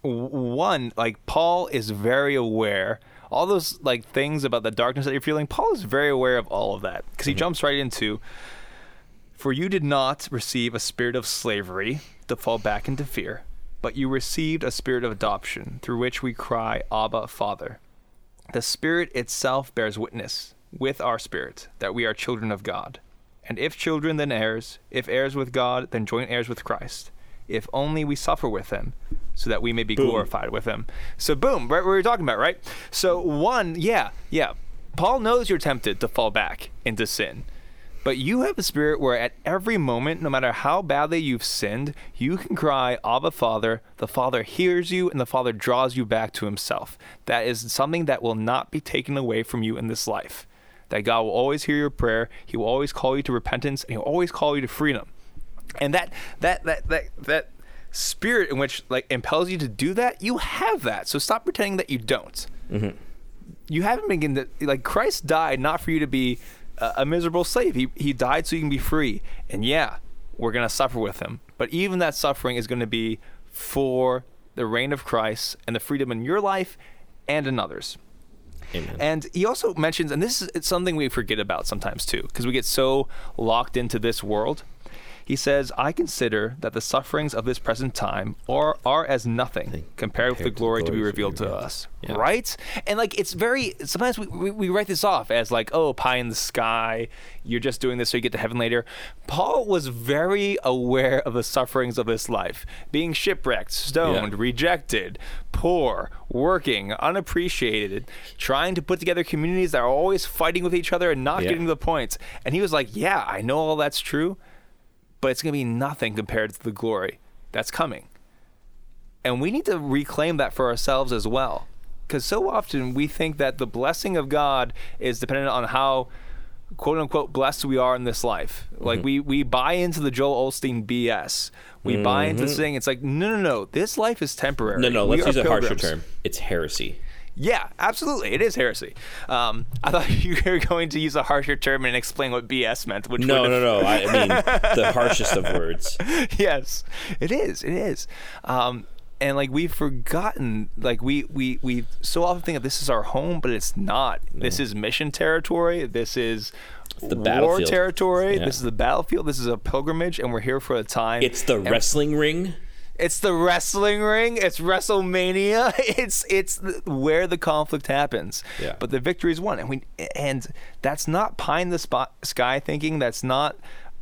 one like Paul is very aware all those like things about the darkness that you're feeling. Paul is very aware of all of that because he mm-hmm. jumps right into. For you did not receive a spirit of slavery to fall back into fear, but you received a spirit of adoption through which we cry, Abba, Father. The Spirit itself bears witness with our spirit that we are children of God. And if children, then heirs. If heirs with God, then joint heirs with Christ. If only we suffer with him, so that we may be glorified with him. So, boom, right what we were talking about, right? So, one, yeah, yeah. Paul knows you're tempted to fall back into sin. But you have a spirit where at every moment, no matter how badly you've sinned, you can cry, Abba, Father. The Father hears you and the Father draws you back to Himself. That is something that will not be taken away from you in this life. That God will always hear your prayer. He will always call you to repentance and He'll always call you to freedom. And that, that, that, that, that spirit in which like impels you to do that, you have that. So stop pretending that you don't mm-hmm. you haven't been given the, like Christ died not for you to be a, a miserable slave. He he died so you can be free. And yeah, we're gonna suffer with him. But even that suffering is going to be for the reign of Christ and the freedom in your life and in others. Amen. And he also mentions, and this is it's something we forget about sometimes too, because we get so locked into this world. He says, I consider that the sufferings of this present time are, are as nothing compared with the Compared to the glory to be glory to be revealed to us. Yeah. Right? And like, it's very, sometimes we, we, we write this off as like, oh, pie in the sky. You're just doing this so you get to heaven later. Paul was very aware of the sufferings of this life being shipwrecked, stoned, Yeah. rejected, poor, working, unappreciated, trying to put together communities that are always fighting with each other and not Yeah. getting to the points. And he was like, Yeah, I know all that's true, but it's going to be nothing compared to the glory that's coming. And we need to reclaim that for ourselves as well. Because so often we think that the blessing of God is dependent on how quote unquote blessed we are in this life. Mm-hmm. Like we we buy into the Joel Osteen BS. We buy into this thing. It's like no no no. This life is temporary. Mm-hmm. no, no, let's use a harsher term. It's heresy. Yeah, absolutely. It is heresy. Um, I thought you were going to use a harsher term and explain what BS meant. Which No, would no, no. I, I mean the harshest of words. yes, it is. It is. Um, and like we've forgotten, like we we we so often think of this is our home, but it's not. This is mission territory. This is the war battlefield. territory. Yeah. This is the battlefield. This is a pilgrimage, and we're here for a time. It's the And wrestling ring. It's the wrestling ring. It's WrestleMania. It's it's the, where the conflict happens. Yeah. But the victory is won, and we and that's not pie in the spot, sky thinking. That's not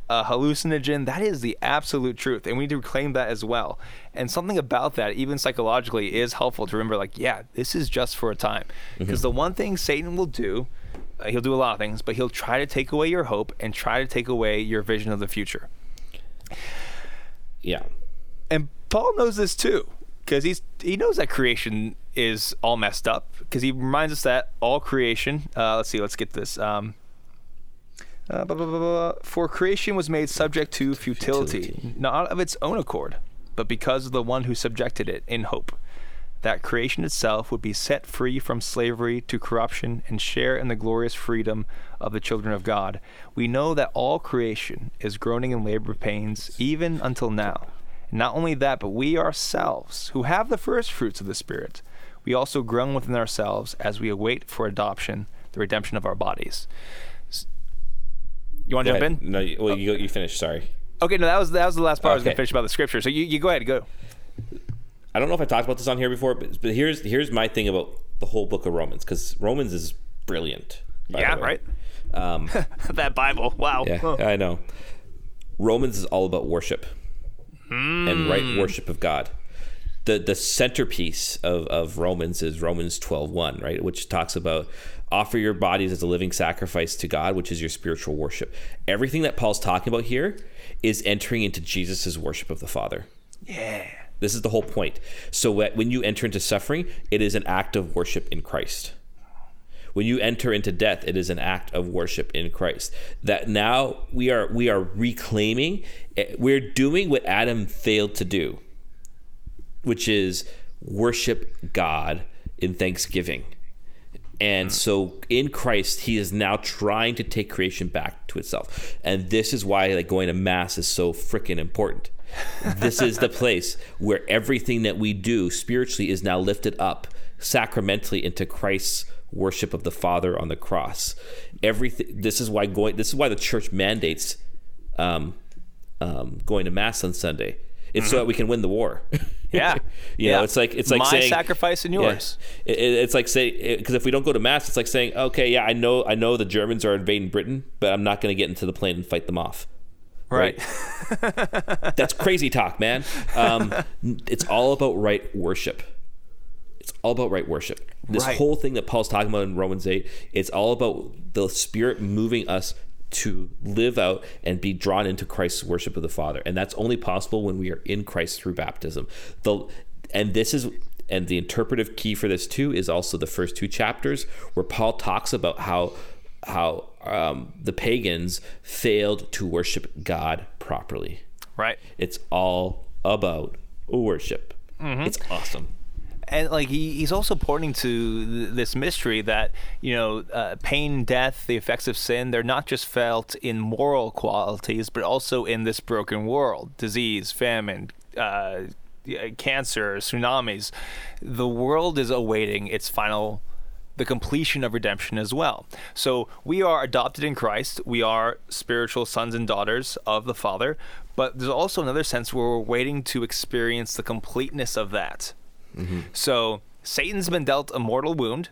a hallucinogen. That is the absolute truth, and we need to reclaim that as well. And something about that, even psychologically, is helpful to remember. Like, yeah, this is just for a time. Because the one thing Satan will do. Uh, he'll do a lot of things, but he'll try to take away your hope and try to take away your vision of the future. Yeah. And Paul knows this too, because he's he knows that creation is all messed up. Because he reminds us that all creation. Uh, let's see. Let's get this. Um, uh, blah, blah, blah. For creation was made subject to futility, Futility. not of its own accord, but because of the one who subjected it in hope. That creation itself would be set free from slavery to corruption and share in the glorious freedom of the children of God. We know that all creation is groaning in labor pains even until now. Not only that, but we ourselves, who have the first fruits of the Spirit, we also groan within ourselves as we await for adoption, the redemption of our bodies. You want to jump ahead. in? No, you, well, you, you finish. Sorry. Okay, no, that was that was the last part I was going to finish about the scripture. So you, you go ahead, go. I don't know if I talked about this on here before, but, but here's here's my thing about the whole book of Romans because Romans is brilliant. Yeah, right. Um, that Bible. Wow. yeah. I know. Romans is all about worship and Hmm. right worship of God. The the centerpiece of, of Romans is Romans 12:1, right? Which talks about offer your bodies as a living sacrifice to God, which is your spiritual worship. Everything that Paul's talking about here is entering into Jesus' worship of the Father. Yeah. This is the whole point. So when you enter into suffering, it is an act of worship in Christ. When you enter into death, it is an act of worship in Christ. That now we are we are reclaiming, eh, we're doing what Adam failed to do, which is worship God in thanksgiving. And so in Christ, he is now trying to take creation back to itself. And this is why like going to mass is so freaking important. this is the place where everything that we do spiritually is now lifted up sacramentally into Christ's worship of the Father on the cross. Everything this is why going this is why the church mandates um, um, going to mass on Sunday. It's so that we can win the war. Yeah. you yeah. know, it's like it's like my saying sacrifice and yeah. yours. It, it- it's like saying because if we don't go to mass, it's like saying, okay, yeah, I know, I know the Germans are invading Britain, but I'm not going to get into the plane and fight them off. Right. That's crazy talk, man. Um, it's all about right worship. It's all about right worship. This Right. whole thing that Paul's talking about in Romans 8, it's all about the Spirit moving us to live out and be drawn into Christ's worship of the Father. And that's only possible when we are in Christ through baptism. The and this is and the interpretive key for this too is also the first two chapters where Paul talks about how how um, the pagans failed to worship God properly. Right. It's all about worship. It's awesome. And like he, he's also pointing to th- this mystery that you know uh, pain death the effects of sin they're not just felt in moral qualities but also in this broken world disease famine uh, cancer tsunamis the world is awaiting its final the completion of redemption as well. So we are adopted in Christ. We are spiritual sons and daughters of the Father. But there's also another sense where we're waiting to experience the completeness of that. Mm-hmm. So Satan's been dealt a mortal wound,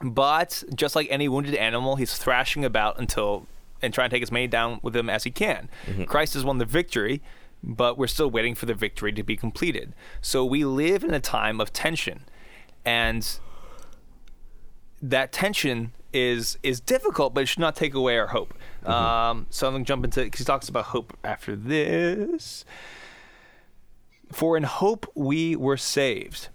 but just like any wounded animal, he's thrashing about until and trying to take as many down with him as he can. Mm-hmm. Christ has won the victory, but we're still waiting for the victory to be completed. So we live in a time of tension, and that tension is is difficult, but it should not take away our hope. Mm-hmm. Um, so I'm gonna jump into because he talks about hope after this. For in hope we were saved.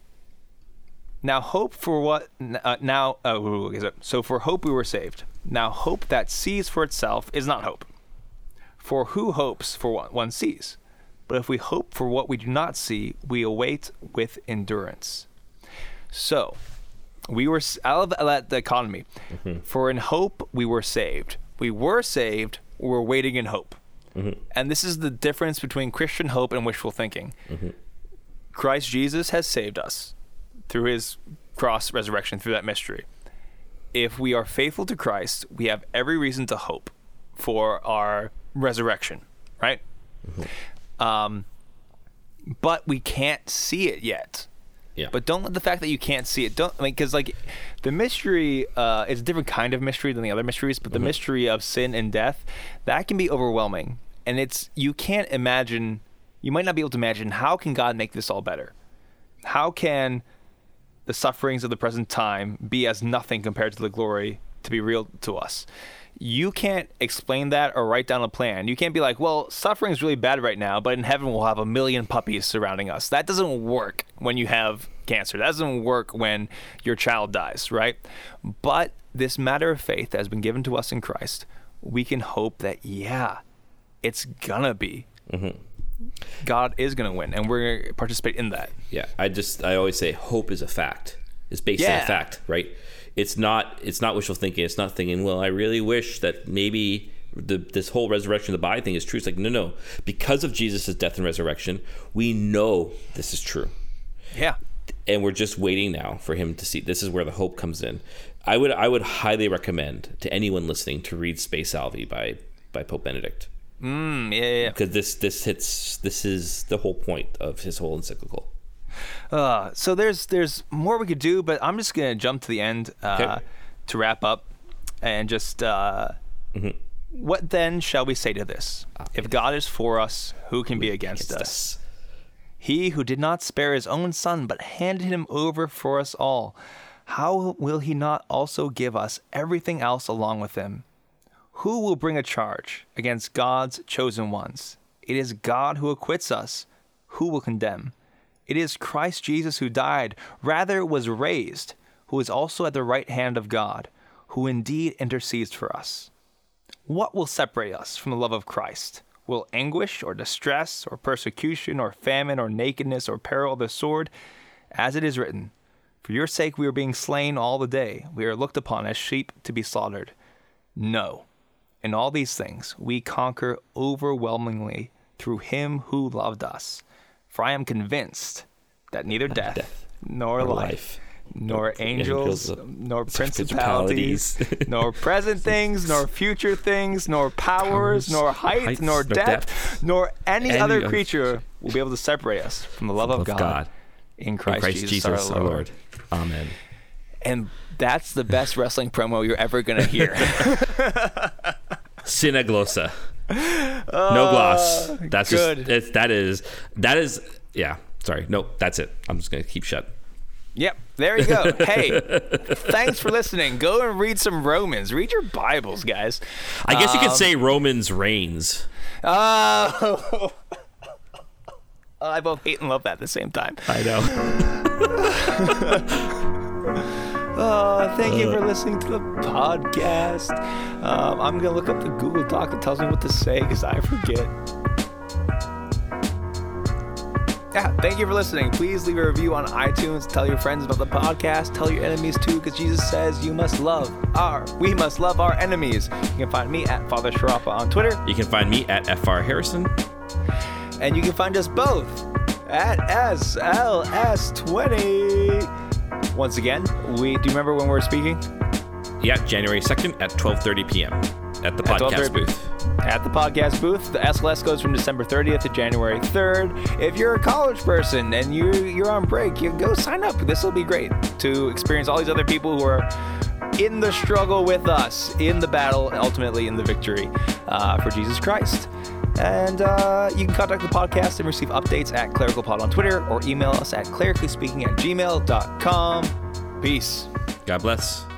Now hope for what? Uh, now uh, so- so for hope we were saved. Now hope that sees for itself is not hope. For who hopes for what one sees? But if we hope for what we do not see, we await with endurance. So, we were I love the economy. For in hope we were saved. We were saved. We're waiting in hope. Mm-hmm. And this is the difference between Christian hope and wishful thinking. Mm-hmm. Christ Jesus has saved us through his cross resurrection, through that mystery. If we are faithful to Christ, we have every reason to hope for our resurrection, right? Mm-hmm. Um, but we can't see it yet. Yeah. But don't let the fact that you can't see it don't I mean because like the mystery uh, is a different kind of mystery than the other mysteries, but the mystery of sin and death that can be overwhelming, and it's you can't imagine. You might not be able to imagine how can God make this all better. How can the sufferings of the present time be as nothing compared to the glory to be real to us. You can't explain that or write down a plan. You can't be like, well, suffering is really bad right now, but in heaven we'll have a million puppies surrounding us. That doesn't work when you have cancer. That doesn't work when your child dies, right? But this matter of faith that has been given to us in Christ, we can hope that, yeah, it's gonna be. Mm-hmm. God is gonna win, and we're gonna participate in that. Yeah, I just I always say hope is a fact. It's based on a fact, right? It's not it's not wishful thinking. It's not thinking, well, I really wish that maybe the this whole resurrection of the body thing is true. It's like no, no, because of Jesus' death and resurrection, we know this is true, Yeah. and we're just waiting now for him to see. This is where the hope comes in. I would I would highly recommend to anyone listening to read Spe Salvi by by Pope Benedict Mm, yeah, yeah, yeah. because this this hits this is the whole point of his whole encyclical. Uh, so there's there's more we could do, but I'm just gonna jump to the end uh, Okay. to wrap up, and just uh, what then shall we say to this? If God is for us, who can be against, Against us? He who did not spare his own son, but handed him over for us all, how will he not also give us everything else along with him? Who will bring a charge against God's chosen ones? It is God who acquits us. Who will condemn? It is Christ Jesus who died, rather was raised, who is also at the right hand of God, who indeed intercedes for us. What will separate us from the love of Christ? Will anguish or distress or persecution or famine or nakedness or peril of the sword? As it is written, For your sake we are being slain all the day. We are looked upon as sheep to be slaughtered. No. In all these things we conquer overwhelmingly through him who loved us. For I am convinced that neither death, death nor, nor life, life, nor angels, angels, nor principalities, principalities, nor present things, nor future things, nor powers, Powers, nor height, heights, nor depth, depth, nor any, any other creature will be able to separate us from the love of of God, God. in In Christ, Christ Jesus, Jesus, our, Lord. Amen. And that's the best wrestling promo you're ever gonna hear. Sine glossa. No gloss. That's good. just that is that is yeah. Sorry. No, that's it. I'm just gonna keep shut. Yep, there you go. Hey, thanks for listening. Go and read some Romans. Read your Bibles, guys. I guess you Um, could say Romans reigns. Oh, I both hate and love that at the same time. I know. Oh, thank you for listening to the podcast. Um, I'm gonna look up the Google Doc that tells me what to say because I forget. Yeah, thank you for listening. Please leave a review on iTunes. Tell your friends about the podcast. Tell your enemies too, because Jesus says you must love our, we must love our enemies. You can find me at Father Sciarappa on Twitter, You can find me at FR Harrison. and you can find us both at SLS20. Once again, we do you remember when we were speaking? Yeah, January 2nd at 12:30 p.m. at the At podcast 12:30. booth. at the podcast booth. The SLS goes from December 30th to January 3rd. If you're a college person and you you're on break, you go sign up. This will be great to experience all these other people who are in the struggle with us, in the battle, ultimately in the victory uh, for Jesus Christ. And uh, you can contact the podcast and receive updates at clericalpod on Twitter or email us at clericallyspeaking at gmail.com. Peace. God bless.